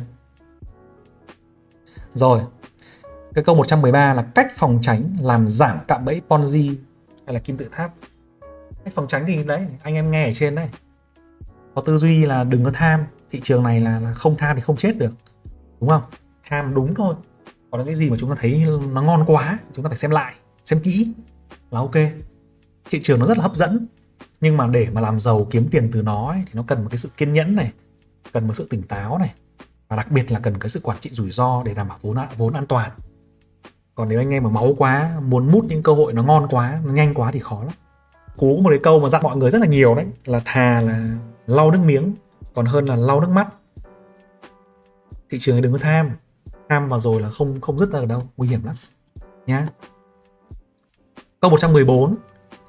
Rồi cái câu 113 là cách phòng tránh làm giảm cạm bẫy Ponzi hay là kim tự tháp. Cách phòng tránh thì đấy anh em nghe ở trên đấy. Có tư duy là đừng có tham thị trường này là, là không tham thì không chết được đúng không? Tham đúng thôi. Còn cái gì mà chúng ta thấy nó ngon quá chúng ta phải xem lại xem kỹ là ok. Thị trường nó rất là hấp dẫn nhưng mà để mà làm giàu kiếm tiền từ nó ấy, thì nó cần một cái sự kiên nhẫn này cần một sự tỉnh táo này và đặc biệt là cần cái sự quản trị rủi ro để đảm bảo vốn vốn an toàn còn nếu anh em mà máu quá, muốn mút những cơ hội nó ngon quá, nó nhanh quá thì khó lắm. Cú có một cái câu mà dặn mọi người rất là nhiều đấy, là thà là lau nước miếng, còn hơn là lau nước mắt. Thị trường đừng có tham tham vào rồi là không không dứt ra được đâu, nguy hiểm lắm, nhá. Câu 114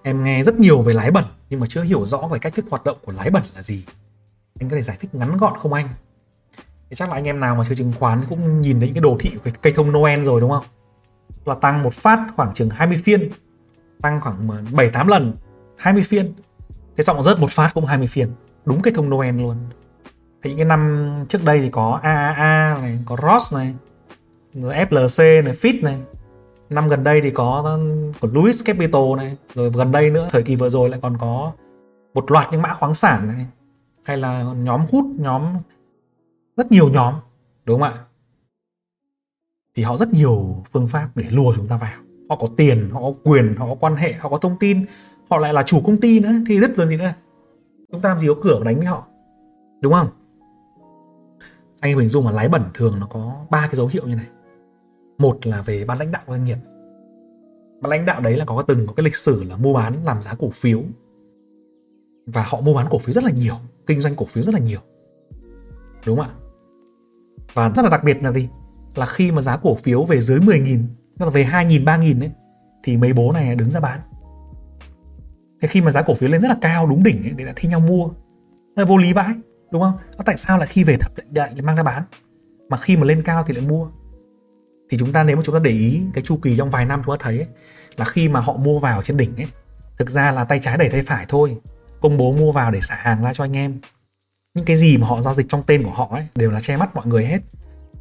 em nghe rất nhiều về lái bẩn, nhưng mà chưa hiểu rõ về cách thức hoạt động của lái bẩn là gì. Anh có thể giải thích ngắn gọn không anh? Thì chắc là anh em nào mà chơi chứng khoán cũng nhìn thấy cái đồ thị của cái cây thông Noel rồi, đúng không? Là tăng một phát khoảng chừng 20 phiên, tăng khoảng 7 8 lần 20 phiên. Thế xong rớt một phát cũng 20 phiên, đúng cái thông Noel luôn. Thì những cái năm trước đây thì có AAA này, có Ross này, rồi FLC này Fit này. Năm gần đây thì có của Louis Capital này, rồi gần đây nữa, thời kỳ vừa rồi lại còn có một loạt những mã khoáng sản này, hay là nhóm hút, nhóm, rất nhiều nhóm, đúng không ạ? Thì họ rất nhiều phương pháp để lùa chúng ta vào. Họ có tiền, họ có quyền, họ có quan hệ, họ có thông tin. Họ lại là chủ công ty nữa, thì rất rồi thì nữa chúng ta làm gì có cửa mà đánh với họ, đúng không? Anh em hình dung là lái bẩn thường nó có ba cái dấu hiệu như này. Một là về ban lãnh đạo của doanh nghiệp. Ban lãnh đạo đấy là có từng có cái lịch sử là mua bán làm giá cổ phiếu. Và họ mua bán cổ phiếu rất là nhiều, kinh doanh cổ phiếu rất là nhiều. Đúng không ạ? Và rất là đặc biệt là gì? Là khi mà giá cổ phiếu về dưới 10.000 tức là về 2.000 3.000 ấy thì mấy bố này đứng ra bán. Thế khi mà giá cổ phiếu lên rất là cao đúng đỉnh ấy, để đã thi nhau mua. Nó vô lý vãi đúng không? Tại sao lại khi về thấp lại mang ra bán? Mà khi mà lên cao thì lại mua. Thì chúng ta nếu mà chúng ta để ý cái chu kỳ trong vài năm chúng ta thấy ấy, là khi mà họ mua vào trên đỉnh ấy thực ra là tay trái đẩy tay phải thôi công bố mua vào để xả hàng ra cho anh em. Những cái gì mà họ giao dịch trong tên của họ ấy đều là che mắt mọi người hết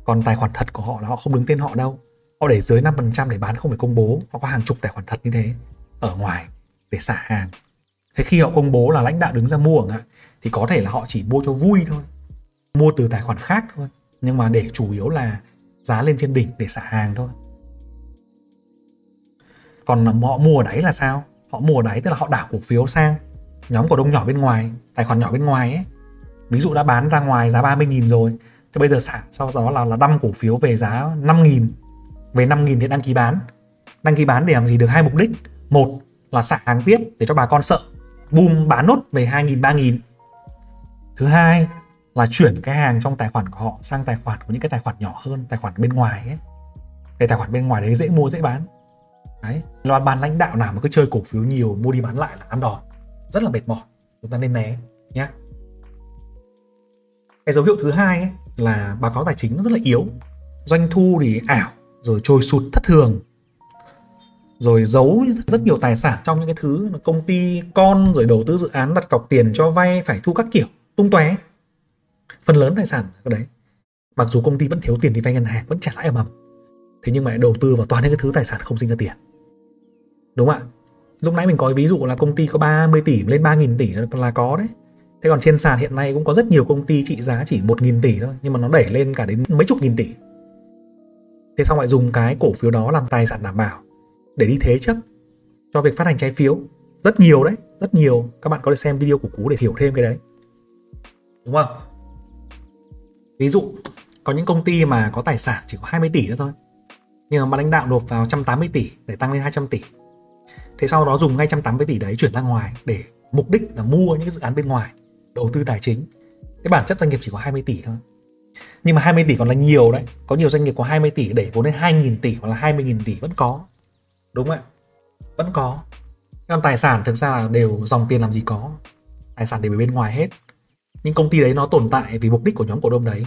còn tài khoản thật của họ là họ không đứng tên họ đâu. Họ để dưới 5% để bán không phải công bố. Họ có hàng chục tài khoản thật như thế, ở ngoài, để xả hàng. Thế khi họ công bố là lãnh đạo đứng ra mua chẳng hạn, thì có thể là họ chỉ mua cho vui thôi, mua từ tài khoản khác thôi. Nhưng mà để chủ yếu là giá lên trên đỉnh để xả hàng thôi. Còn họ mua ở đáy là sao? Họ mua ở đáy tức là họ đảo cổ phiếu sang nhóm cổ đông nhỏ bên ngoài, tài khoản nhỏ bên ngoài ấy. Ví dụ đã bán ra ngoài giá 30.000 rồi thì bây giờ xả sau đó là là đâm cổ phiếu về giá 5.000 về 5.000 thì đăng ký bán. Đăng ký bán để làm gì? Được hai mục đích. Một là xả hàng tiếp để cho bà con sợ. Boom bán nốt về 2.000 3.000 thứ hai là chuyển cái hàng trong tài khoản của họ sang tài khoản của những cái tài khoản nhỏ hơn tài khoản bên ngoài ấy. Cái tài khoản bên ngoài đấy dễ mua dễ bán. Đấy là ban lãnh đạo nào mà cứ chơi cổ phiếu nhiều mua đi bán lại là ăn đòn. Rất là mệt mỏi. Chúng ta nên né nhé cái dấu hiệu thứ hai ấy, là báo cáo tài chính rất là yếu. Doanh thu thì ảo, rồi trôi sụt thất thường, rồi giấu rất nhiều tài sản trong những cái thứ công ty, con, rồi đầu tư dự án đặt cọc tiền cho vay phải thu các kiểu, tung tóe. Phần lớn tài sản ở đấy, mặc dù công ty vẫn thiếu tiền đi vay ngân hàng, vẫn trả lãi ầm ầm. Thế nhưng mà lại đầu tư vào toàn những cái thứ tài sản không sinh ra tiền. Đúng không ạ? Lúc nãy mình có ví dụ là công ty có 30 tỷ lên 3.000 tỷ là có đấy thế còn trên sàn hiện nay cũng có rất nhiều công ty trị giá chỉ một nghìn tỷ thôi, nhưng mà nó đẩy lên cả đến mấy chục nghìn tỷ. Thế xong lại dùng cái cổ phiếu đó làm tài sản đảm bảo. Để đi thế chấp cho việc phát hành trái phiếu. Rất nhiều đấy, rất nhiều. Các bạn có thể xem video của cú để hiểu thêm cái đấy. Đúng không? Ví dụ, có những công ty mà có tài sản chỉ có 20 tỷ nữa thôi, nhưng mà ban lãnh đạo nộp vào 180 tỷ để tăng lên 200 tỷ. Thế sau đó dùng ngay 180 tỷ đấy chuyển ra ngoài để mục đích là mua những cái dự án bên ngoài đầu tư tài chính. Cái bản chất doanh nghiệp chỉ có 20 tỷ thôi. Nhưng mà 20 tỷ còn là nhiều đấy. Có nhiều doanh nghiệp có 20 tỷ để vốn lên 2.000 tỷ hoặc là 20.000 tỷ vẫn có. Đúng không ạ? Vẫn có. Còn tài sản thực ra là đều dòng tiền làm gì có. Tài sản đều ở bên ngoài hết. Nhưng công ty đấy nó tồn tại vì mục đích của nhóm cổ đông đấy.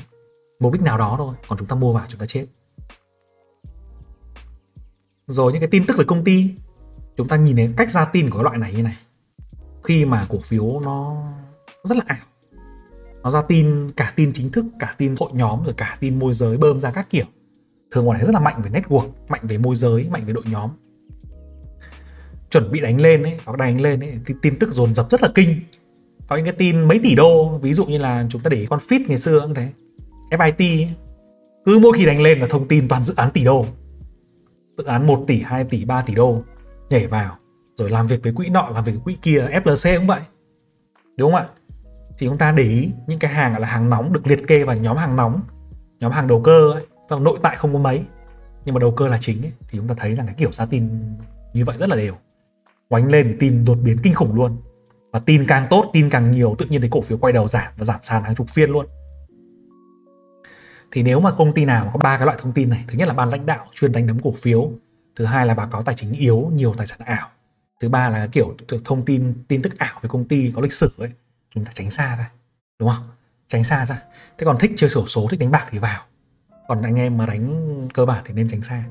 Mục đích nào đó thôi. Còn chúng ta mua vào chúng ta chết. Rồi những cái tin tức về công ty. Chúng ta nhìn thấy cách ra tin của cái loại này như này. Khi mà cổ phiếu nó rất là ảo. Nó ra tin, cả tin chính thức, cả tin hội nhóm, rồi cả tin môi giới bơm ra các kiểu. Thường ngoài này rất là mạnh về network, mạnh về môi giới, mạnh về đội nhóm. Chuẩn bị đánh lên ấy, hoặc đánh lên ấy, thì tin tức dồn dập rất là kinh. Có những cái tin mấy tỷ đô, ví dụ như là chúng ta để con fit ngày xưa cũng thế. FIT ấy. cứ mỗi khi đánh lên là thông tin toàn dự án tỷ đô. Dự án 1 tỷ 2 tỷ 3 tỷ đô, nhảy vào. Rồi làm việc với quỹ nọ, làm việc với quỹ kia FLC cũng vậy. Đúng không ạ? Thì chúng ta để ý những cái hàng là hàng nóng được liệt kê vào nhóm hàng nóng nhóm hàng đầu cơ ấy, tức là nội tại không có mấy nhưng mà đầu cơ là chính ấy, thì chúng ta thấy rằng cái kiểu giá tin như vậy rất là đều. Oánh lên thì tin đột biến kinh khủng luôn. Và tin càng tốt tin càng nhiều tự nhiên thấy cổ phiếu quay đầu giảm và giảm sàn hàng chục phiên luôn. Thì nếu mà công ty nào có ba cái loại thông tin này thứ nhất là ban lãnh đạo chuyên đánh đấm cổ phiếu thứ hai là báo cáo tài chính yếu nhiều tài sản ảo thứ ba là kiểu thông tin tin tức ảo về công ty có lịch sử ấy chúng ta tránh xa ra, đúng không? Tránh xa ra. Thế còn thích chơi sổ số, thích đánh bạc thì vào. Còn anh em mà đánh cơ bản thì nên tránh xa.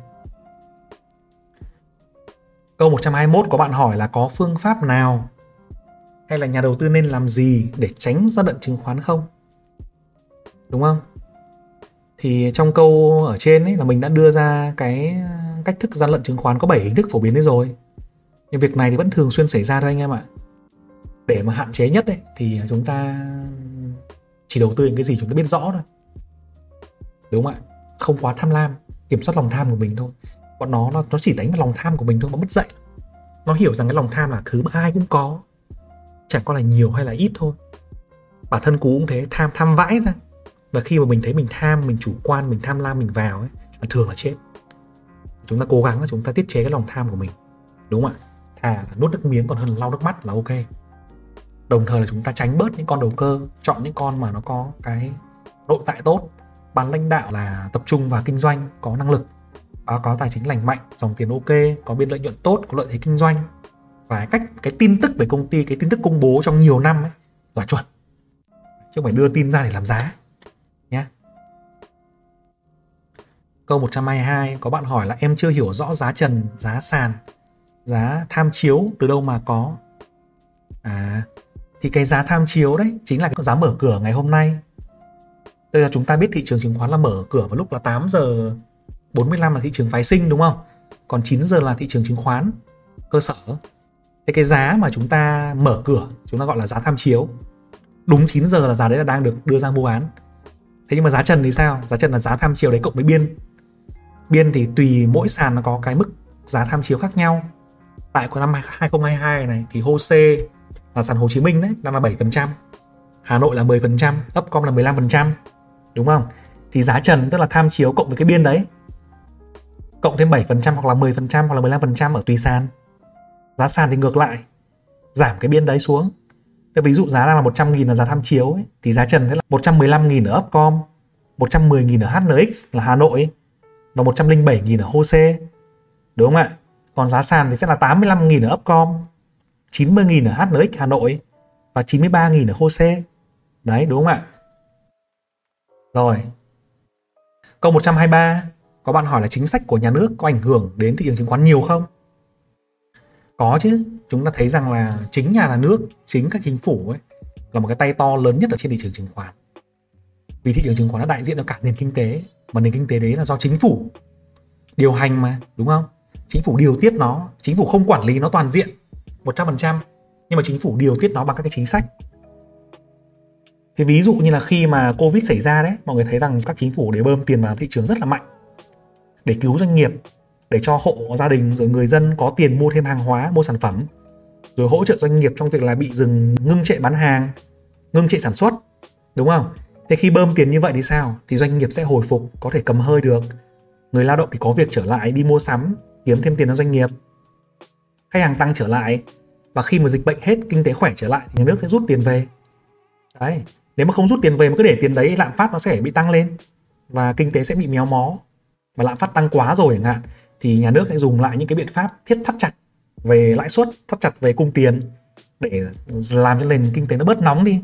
Câu 121 có bạn hỏi là có phương pháp nào hay là nhà đầu tư nên làm gì để tránh gian lận chứng khoán không? Đúng không? Thì trong câu ở trên ấy là mình đã đưa ra cái cách thức gian lận chứng khoán có 7 hình thức phổ biến đấy rồi. Nhưng việc này thì vẫn thường xuyên xảy ra thôi anh em ạ để mà hạn chế nhất ấy, thì chúng ta chỉ đầu tư những cái gì chúng ta biết rõ thôi. Đúng không ạ? Không quá tham lam kiểm soát lòng tham của mình thôi. Bọn nó nó, nó chỉ đánh vào lòng tham của mình thôi mà mất dạy. Nó hiểu rằng cái lòng tham là thứ mà ai cũng có. Chẳng có là nhiều hay là ít thôi. Bản thân cú cũng thế tham tham vãi ra. Và khi mà mình thấy mình tham mình chủ quan mình tham lam mình vào ấy là thường là chết. Chúng ta cố gắng là chúng ta tiết chế cái lòng tham của mình. Đúng không ạ? Thà là nuốt nước miếng còn hơn là lau nước mắt là ok đồng thời là chúng ta tránh bớt những con đầu cơ, chọn những con mà nó có cái nội tại tốt. Ban lãnh đạo là tập trung vào kinh doanh, có năng lực à, báo cáo tài chính lành mạnh, dòng tiền ok, có biên lợi nhuận tốt, có lợi thế kinh doanh. Và cách, cái tin tức về công ty, cái tin tức công bố trong nhiều năm ấy là chuẩn. Chứ không phải đưa tin ra để làm giá nhé câu 122 có bạn hỏi là em chưa hiểu rõ giá trần, giá sàn, giá tham chiếu từ đâu mà có? À thì cái giá tham chiếu đấy chính là cái giá mở cửa ngày hôm nay Tức là chúng ta biết thị trường chứng khoán là mở cửa vào lúc là 8 giờ 45 là thị trường phái sinh, đúng không? Còn 9 giờ là thị trường chứng khoán, cơ sở. Thế cái giá mà chúng ta mở cửa, chúng ta gọi là giá tham chiếu. Đúng 9 giờ là giá đấy là đang được đưa ra mua bán. Thế nhưng mà giá trần thì sao? Giá trần là giá tham chiếu đấy cộng với biên. Biên thì tùy mỗi sàn nó có cái mức giá tham chiếu khác nhau. Tại của năm 2022 này thì HOSE là sàn Hồ Chí Minh đấy đang là 7%. Hà Nội là 10%, Upcom là 15%. Đúng không? Thì giá trần tức là tham chiếu cộng với cái biên đấy. Cộng thêm 7% hoặc là 10% hoặc là 15% ở tùy sàn. Giá sàn thì ngược lại. Giảm cái biên đấy xuống. Thế ví dụ giá đang là 100.000 là giá tham chiếu ấy, thì giá trần thế là 115.000 ở Upcom, 110.000 ở HNX là Hà Nội ấy, và 107.000 ở HOSE. Đúng không ạ? Còn giá sàn thì sẽ là 85.000 ở Upcom, 90.000 ở HNX Hà Nội và 93.000 ở HOSE. Đấy đúng không ạ? Rồi. Câu 123 có bạn hỏi là chính sách của nhà nước có ảnh hưởng đến thị trường chứng khoán nhiều không? Có chứ, chúng ta thấy rằng là chính nhà nước, chính các chính phủ ấy là một cái tay to lớn nhất ở trên thị trường chứng khoán. Vì thị trường chứng khoán nó đại diện cho cả nền kinh tế, mà nền kinh tế đấy là do chính phủ điều hành mà, đúng không? Chính phủ điều tiết nó, chính phủ không quản lý nó toàn diện 100% nhưng mà chính phủ điều tiết nó bằng các cái chính sách. Thì ví dụ như là khi mà covid xảy ra đấy, mọi người thấy rằng các chính phủ để bơm tiền vào thị trường rất là mạnh. Để cứu doanh nghiệp, để cho hộ gia đình rồi người dân có tiền mua thêm hàng hóa, mua sản phẩm. Rồi hỗ trợ doanh nghiệp trong việc là bị dừng, ngưng trệ bán hàng, ngưng trệ sản xuất. Đúng không? Thế khi bơm tiền như vậy thì sao? Thì doanh nghiệp sẽ hồi phục, có thể cầm hơi được. Người lao động thì có việc trở lại, đi mua sắm, kiếm thêm tiền cho doanh nghiệp. Khách hàng tăng trở lại và khi mà dịch bệnh hết, kinh tế khỏe trở lại thì nhà nước sẽ rút tiền về. Đấy, nếu mà không rút tiền về mà cứ để tiền đấy, lạm phát nó sẽ bị tăng lên. Và kinh tế sẽ bị méo mó. Và lạm phát tăng quá rồi chẳng hạn, thì nhà nước sẽ dùng lại những cái biện pháp thiết thắt chặt về lãi suất, thắt chặt về cung tiền để làm cho nền kinh tế nó bớt nóng đi.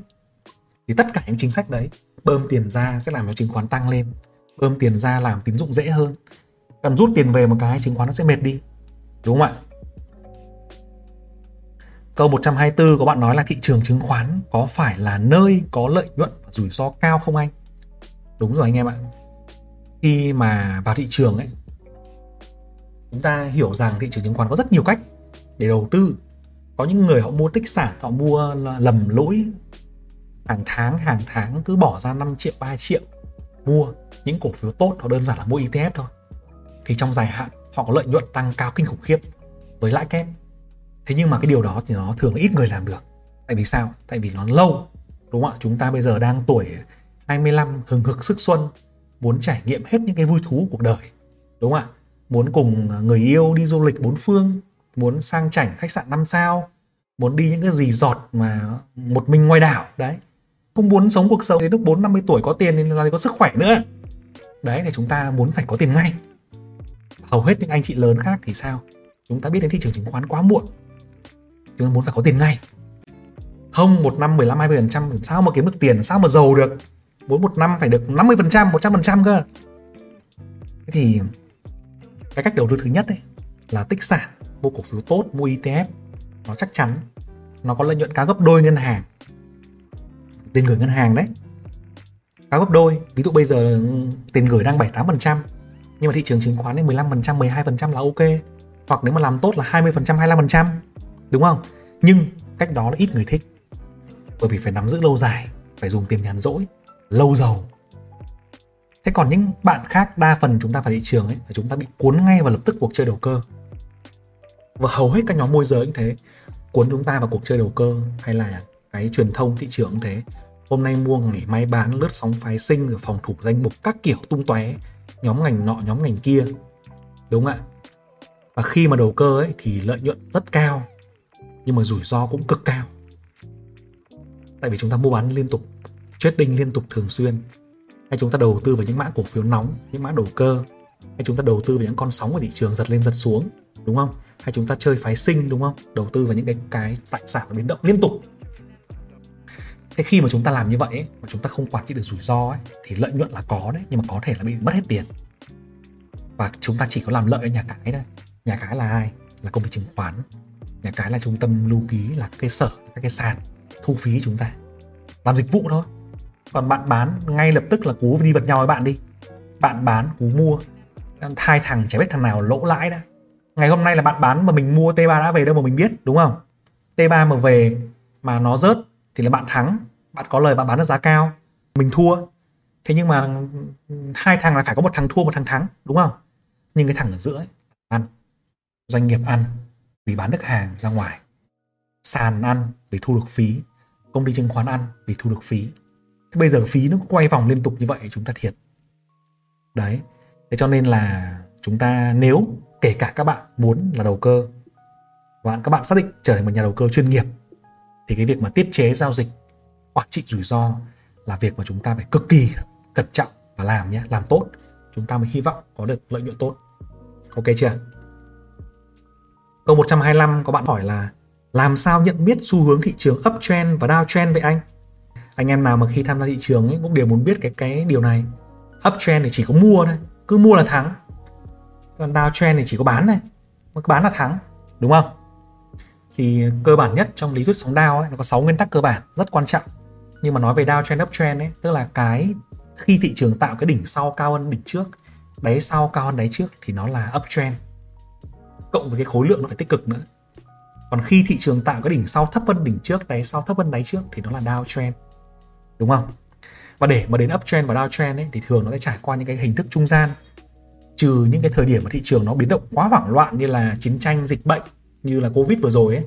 Thì tất cả những chính sách đấy, bơm tiền ra sẽ làm cho chứng khoán tăng lên, bơm tiền ra làm tín dụng dễ hơn. Cần rút tiền về một cái, chứng khoán nó sẽ mệt đi. Đúng không ạ? Câu 124 có bạn nói là thị trường chứng khoán có phải là nơi có lợi nhuận và rủi ro cao không anh? Đúng rồi anh em ạ. Khi mà vào thị trường ấy chúng ta hiểu rằng thị trường chứng khoán có rất nhiều cách để đầu tư. Có những người họ mua tích sản, họ mua lầm lỗi hàng tháng hàng tháng cứ bỏ ra 5 triệu 3 triệu mua những cổ phiếu tốt họ đơn giản là mua ETF thôi. Thì trong dài hạn họ có lợi nhuận tăng cao kinh khủng khiếp với lãi kép thế nhưng mà cái điều đó thì nó thường là ít người làm được. Tại vì sao? Tại vì nó lâu, đúng không ạ? Chúng ta bây giờ đang tuổi 25 hừng hực sức xuân, muốn trải nghiệm hết những cái vui thú cuộc đời, đúng không ạ? Muốn cùng người yêu đi du lịch bốn phương, muốn sang chảnh khách sạn 5 sao, muốn đi những cái gì giọt mà một mình ngoài đảo, đấy. Không muốn sống cuộc sống đến lúc 4 50 tuổi có tiền nên là có sức khỏe nữa. Đấy, thì chúng ta muốn phải có tiền ngay. Hầu hết những anh chị lớn khác thì sao? Chúng ta biết đến thị trường chứng khoán quá muộn chúng ta muốn phải có tiền ngay. Không, một năm 15 20 phần trăm. Sao mà kiếm được tiền? Sao mà giàu được? Muốn một năm phải được 50 phần trăm 100 phần trăm cơ. Thế thì cái cách đầu tư thứ nhất ấy là tích sản, mua cổ phiếu tốt, mua ETF nó chắc chắn, nó có lợi nhuận cao gấp đôi ngân hàng. Tiền gửi ngân hàng đấy. Cao gấp đôi, ví dụ bây giờ ừ, tiền gửi đang 7 8 phần trăm, nhưng mà thị trường chứng khoán đến 15 phần trăm 12 phần trăm là ok. Hoặc nếu mà làm tốt là 20 phần trăm 25 phần trăm đúng không? Nhưng cách đó là ít người thích. Bởi vì phải nắm giữ lâu dài, phải dùng tiền nhàn rỗi, lâu giàu. Thế còn những bạn khác, đa phần chúng ta phải thị trường ấy, là chúng ta bị cuốn ngay vào lập tức cuộc chơi đầu cơ. Và hầu hết các nhóm môi giới cũng thế. Cuốn chúng ta vào cuộc chơi đầu cơ, hay là cái truyền thông thị trường cũng thế. Hôm nay mua ngày mai bán, lướt sóng phái sinh, rồi phòng thủ danh mục các kiểu tung tóe, nhóm ngành nọ, nhóm ngành kia. Đúng không ạ? Và khi mà đầu cơ ấy, thì lợi nhuận rất cao nhưng mà rủi ro cũng cực cao. Tại vì chúng ta mua bán liên tục trading liên tục thường xuyên. Hay chúng ta đầu tư vào những mã cổ phiếu nóng những mã đầu cơ. Hay chúng ta đầu tư vào những con sóng của thị trường giật lên giật xuống đúng không? Hay chúng ta chơi phái sinh đúng không? Đầu tư vào những cái cái tài sản biến động liên tục. Thế khi mà chúng ta làm như vậy ấy, mà chúng ta không quản trị được rủi ro ấy, thì lợi nhuận là có đấy nhưng mà có thể là bị mất hết tiền. Và chúng ta chỉ có làm lợi ở nhà cái thôi. Nhà cái là ai? Là công ty chứng khoán cái cái là trung tâm lưu ký là cái sở các cái sàn thu phí chúng ta. Làm dịch vụ thôi. Còn bạn bán ngay lập tức là cú đi vật nhau với bạn đi. Bạn bán cú mua. Hai thằng chả biết thằng nào lỗ lãi đã. Ngày hôm nay là bạn bán mà mình mua T3 đã về đâu mà mình biết đúng không? T3 mà về mà nó rớt thì là bạn thắng. Bạn có lời bạn bán được giá cao mình thua. Thế nhưng mà hai thằng là phải có một thằng thua một thằng thắng đúng không? Nhưng cái thằng ở giữa ấy, ăn. Doanh nghiệp ăn vì bán được hàng ra ngoài. Sàn ăn vì thu được phí, công ty chứng khoán ăn vì thu được phí. Thế bây giờ phí nó quay vòng liên tục như vậy, chúng ta thiệt. Đấy, thế cho nên là chúng ta nếu kể cả các bạn muốn là đầu cơ, và các bạn xác định trở thành một nhà đầu cơ chuyên nghiệp, thì cái việc mà tiết chế giao dịch, quản trị rủi ro là việc mà chúng ta phải cực kỳ cẩn trọng và làm nhé, làm tốt. Chúng ta mới hy vọng có được lợi nhuận tốt. Ok chưa? Câu 125 có bạn hỏi là làm sao nhận biết xu hướng thị trường uptrend và downtrend vậy anh? Anh em nào mà khi tham gia thị trường ấy cũng đều muốn biết cái cái điều này. Uptrend thì chỉ có mua thôi, cứ mua là thắng. Còn downtrend thì chỉ có bán này, mà bán là thắng, đúng không? Thì cơ bản nhất trong lý thuyết sóng down ấy nó có 6 nguyên tắc cơ bản rất quan trọng. Nhưng mà nói về downtrend uptrend ấy, tức là cái khi thị trường tạo cái đỉnh sau cao hơn đỉnh trước, đáy sau cao hơn đáy trước thì nó là uptrend cộng với cái khối lượng nó phải tích cực nữa. Còn khi thị trường tạo cái đỉnh sau thấp hơn đỉnh trước đáy sau thấp hơn đáy trước thì nó là downtrend. Đúng không? Và để mà đến uptrend và downtrend ấy, thì thường nó sẽ trải qua những cái hình thức trung gian. Trừ những cái thời điểm mà thị trường nó biến động quá hoảng loạn như là chiến tranh, dịch bệnh, như là covid vừa rồi ấy,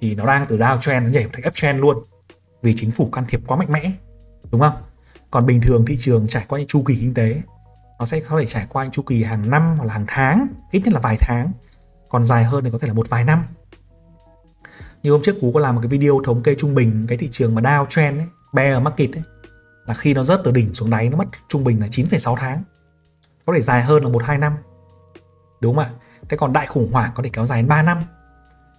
thì nó đang từ downtrend nó nhảy thành uptrend luôn. Vì chính phủ can thiệp quá mạnh mẽ, đúng không? Còn bình thường thị trường trải qua những chu kỳ kinh tế, nó sẽ có thể trải qua những chu kỳ hàng năm hoặc là hàng tháng, ít nhất là vài tháng còn dài hơn thì có thể là một vài năm. Như hôm trước cú có làm một cái video thống kê trung bình cái thị trường mà downtrend ấy bear market ấy là khi nó rớt từ đỉnh xuống đáy nó mất trung bình là 9,6 tháng. Có thể dài hơn là một hai năm. Đúng không ạ? Thế còn đại khủng hoảng có thể kéo dài đến 3 năm.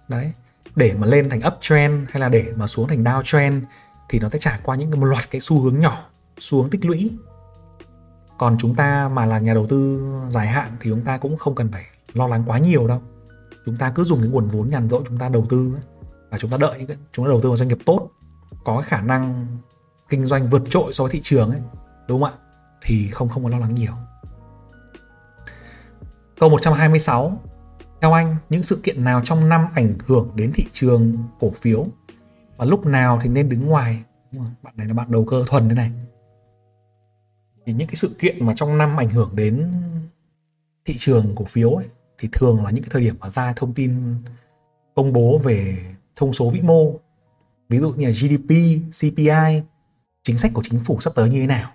Đấy để mà lên thành uptrend hay là để mà xuống thành downtrend thì nó sẽ trải qua những một loạt cái xu hướng nhỏ xu hướng tích lũy. Còn chúng ta mà là nhà đầu tư dài hạn thì chúng ta cũng không cần phải lo lắng quá nhiều đâu chúng ta cứ dùng cái nguồn vốn nhàn rỗi chúng ta đầu tư và chúng ta đợi chúng ta đầu tư vào doanh nghiệp tốt có cái khả năng kinh doanh vượt trội so với thị trường ấy đúng không ạ? Thì không không có lo lắng nhiều. Câu 126 theo anh những sự kiện nào trong năm ảnh hưởng đến thị trường cổ phiếu? Và lúc nào thì nên đứng ngoài? Bạn này là bạn đầu cơ thuần thế này. Thì những cái sự kiện mà trong năm ảnh hưởng đến thị trường cổ phiếu ấy, thì thường là những cái thời điểm mà ra thông tin công bố về thông số vĩ mô ví dụ như là GDP, CPI, chính sách của chính phủ sắp tới như thế nào.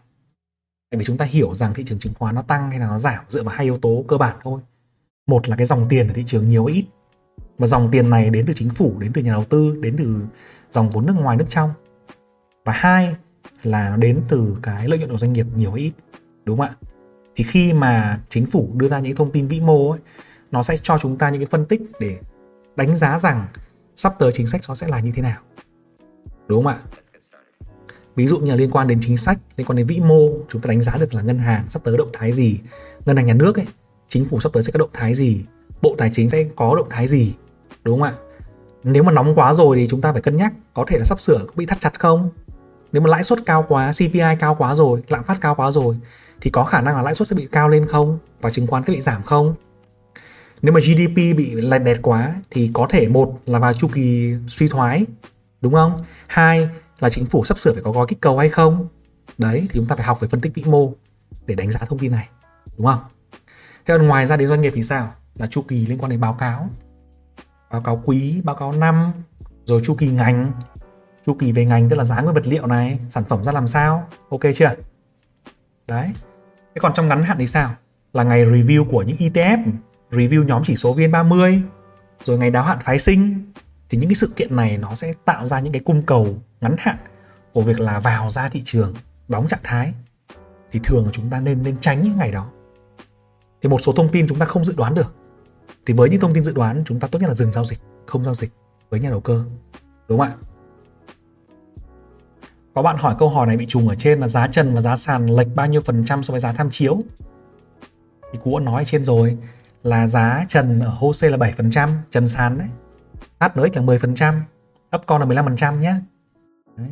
Tại vì chúng ta hiểu rằng thị trường chứng khoán nó tăng hay là nó giảm dựa vào hai yếu tố cơ bản thôi. Một là cái dòng tiền ở thị trường nhiều ít. mà dòng tiền này đến từ chính phủ, đến từ nhà đầu tư, đến từ dòng vốn nước ngoài nước trong. Và hai là nó đến từ cái lợi nhuận của doanh nghiệp nhiều ít. Đúng không ạ? Thì khi mà chính phủ đưa ra những thông tin vĩ mô ấy, nó sẽ cho chúng ta những cái phân tích để đánh giá rằng sắp tới chính sách nó sẽ là như thế nào. Đúng không ạ? Ví dụ như là liên quan đến chính sách, liên quan đến vĩ mô, chúng ta đánh giá được là ngân hàng sắp tới động thái gì, ngân hàng nhà nước ấy, chính phủ sắp tới sẽ có động thái gì, bộ tài chính sẽ có động thái gì, đúng không ạ? Nếu mà nóng quá rồi thì chúng ta phải cân nhắc có thể là sắp sửa bị thắt chặt không? Nếu mà lãi suất cao quá CPI cao quá rồi, lạm phát cao quá rồi thì có khả năng là lãi suất sẽ bị cao lên không? Và chứng khoán sẽ bị giảm không? Nếu mà GDP bị lệch đẹt quá thì có thể một là vào chu kỳ suy thoái, đúng không? Hai là chính phủ sắp sửa phải có gói kích cầu hay không? Đấy, thì chúng ta phải học về phân tích vĩ mô để đánh giá thông tin này, đúng không? Thế còn ngoài ra đến doanh nghiệp thì sao? Là chu kỳ liên quan đến báo cáo. Báo cáo quý, báo cáo năm, rồi chu kỳ ngành. Chu kỳ về ngành tức là giá nguyên vật liệu này, sản phẩm ra làm sao? Ok chưa? Đấy. Thế còn trong ngắn hạn thì sao? Là ngày review của những ETF review nhóm chỉ số VN30, rồi ngày đáo hạn phái sinh, thì những cái sự kiện này nó sẽ tạo ra những cái cung cầu ngắn hạn của việc là vào ra thị trường, đóng trạng thái. Thì thường chúng ta nên nên tránh những ngày đó. Thì một số thông tin chúng ta không dự đoán được. Thì với những thông tin dự đoán, chúng ta tốt nhất là dừng giao dịch, không giao dịch với nhà đầu cơ. Đúng không ạ? Có bạn hỏi câu hỏi này bị trùng ở trên là giá trần và giá sàn lệch bao nhiêu phần trăm so với giá tham chiếu? Thì cú đã nói ở trên rồi là giá trần ở HOSE là 7%, trần sàn đấy. HNX là 10%, upcon là 15% nhé. Đấy.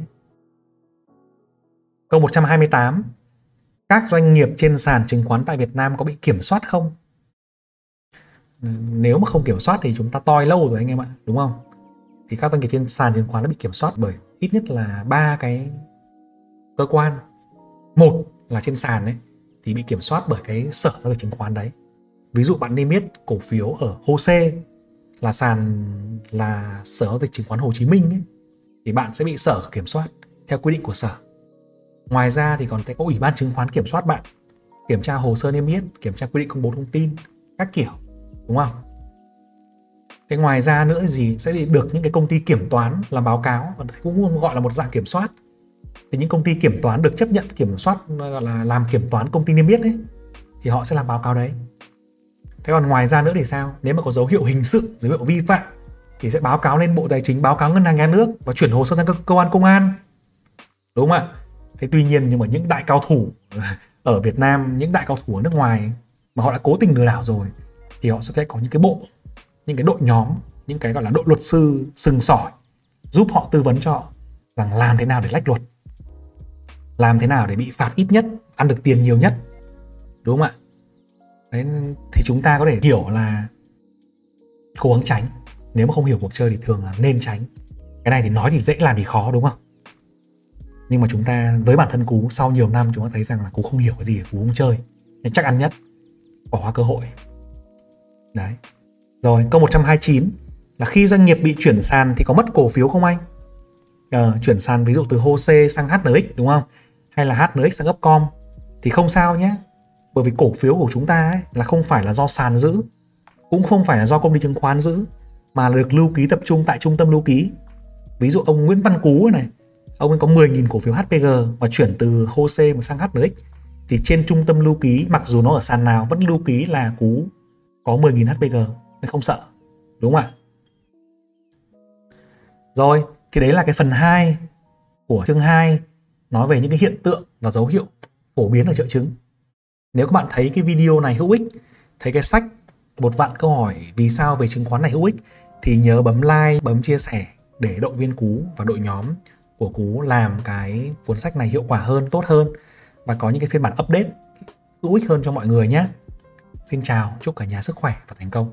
Câu 128. Các doanh nghiệp trên sàn chứng khoán tại Việt Nam có bị kiểm soát không? Nếu mà không kiểm soát thì chúng ta toi lâu rồi anh em ạ, đúng không? Thì các doanh nghiệp trên sàn chứng khoán đã bị kiểm soát bởi ít nhất là ba cái cơ quan. Một là trên sàn ấy thì bị kiểm soát bởi cái sở giao dịch chứng khoán đấy ví dụ bạn niêm yết cổ phiếu ở HOSE là sàn là sở giao dịch chứng khoán Hồ Chí Minh ấy, thì bạn sẽ bị sở kiểm soát theo quy định của sở. Ngoài ra thì còn sẽ có ủy ban chứng khoán kiểm soát bạn, kiểm tra hồ sơ niêm yết, kiểm tra quy định công bố thông tin, các kiểu, đúng không? Cái ngoài ra nữa thì gì sẽ được những cái công ty kiểm toán làm báo cáo và cũng gọi là một dạng kiểm soát. Thì những công ty kiểm toán được chấp nhận kiểm soát gọi là làm kiểm toán công ty niêm yết ấy thì họ sẽ làm báo cáo đấy thế còn ngoài ra nữa thì sao? Nếu mà có dấu hiệu hình sự dấu hiệu vi phạm thì sẽ báo cáo lên bộ tài chính báo cáo ngân hàng nhà nước và chuyển hồ sơ sang cơ, cơ quan công an. Đúng không ạ? Thế tuy nhiên nhưng mà những đại cao thủ <laughs> ở Việt Nam những đại cao thủ ở nước ngoài mà họ đã cố tình lừa đảo rồi thì họ sẽ có những cái bộ những cái đội nhóm những cái gọi là đội luật sư sừng sỏi giúp họ tư vấn cho họ rằng làm thế nào để lách luật làm thế nào để bị phạt ít nhất ăn được tiền nhiều nhất. Đúng không ạ? Đấy, thì chúng ta có thể hiểu là cố gắng tránh. Nếu mà không hiểu cuộc chơi thì thường là nên tránh. Cái này thì nói thì dễ làm thì khó đúng không? Nhưng mà chúng ta với bản thân cú sau nhiều năm chúng ta thấy rằng là cú không hiểu cái gì cú không chơi nên chắc ăn nhất. Bỏ qua cơ hội. Đấy. Rồi câu 129 là khi doanh nghiệp bị chuyển sàn thì có mất cổ phiếu không anh? À, chuyển sàn ví dụ từ HOSE sang HNX đúng không? Hay là HNX sang Upcom thì không sao nhé bởi vì cổ phiếu của chúng ta ấy là không phải là do sàn giữ, cũng không phải là do công ty chứng khoán giữ, mà được lưu ký tập trung tại trung tâm lưu ký. Ví dụ ông Nguyễn Văn Cú này, ông ấy có 10.000 cổ phiếu HPG và chuyển từ HOSE sang HNX thì trên trung tâm lưu ký, mặc dù nó ở sàn nào, vẫn lưu ký là Cú có 10.000 HPG nên không sợ, đúng không ạ? Rồi, thì đấy là cái phần 2 của chương 2 nói về những cái hiện tượng và dấu hiệu phổ biến ở triệu chứng nếu các bạn thấy cái video này hữu ích, thấy cái sách một vạn câu hỏi vì sao về chứng khoán này hữu ích, thì nhớ bấm like, bấm chia sẻ để động viên cú và đội nhóm của cú làm cái cuốn sách này hiệu quả hơn, tốt hơn và có những cái phiên bản update hữu ích hơn cho mọi người nhé. Xin chào, chúc cả nhà sức khỏe và thành công.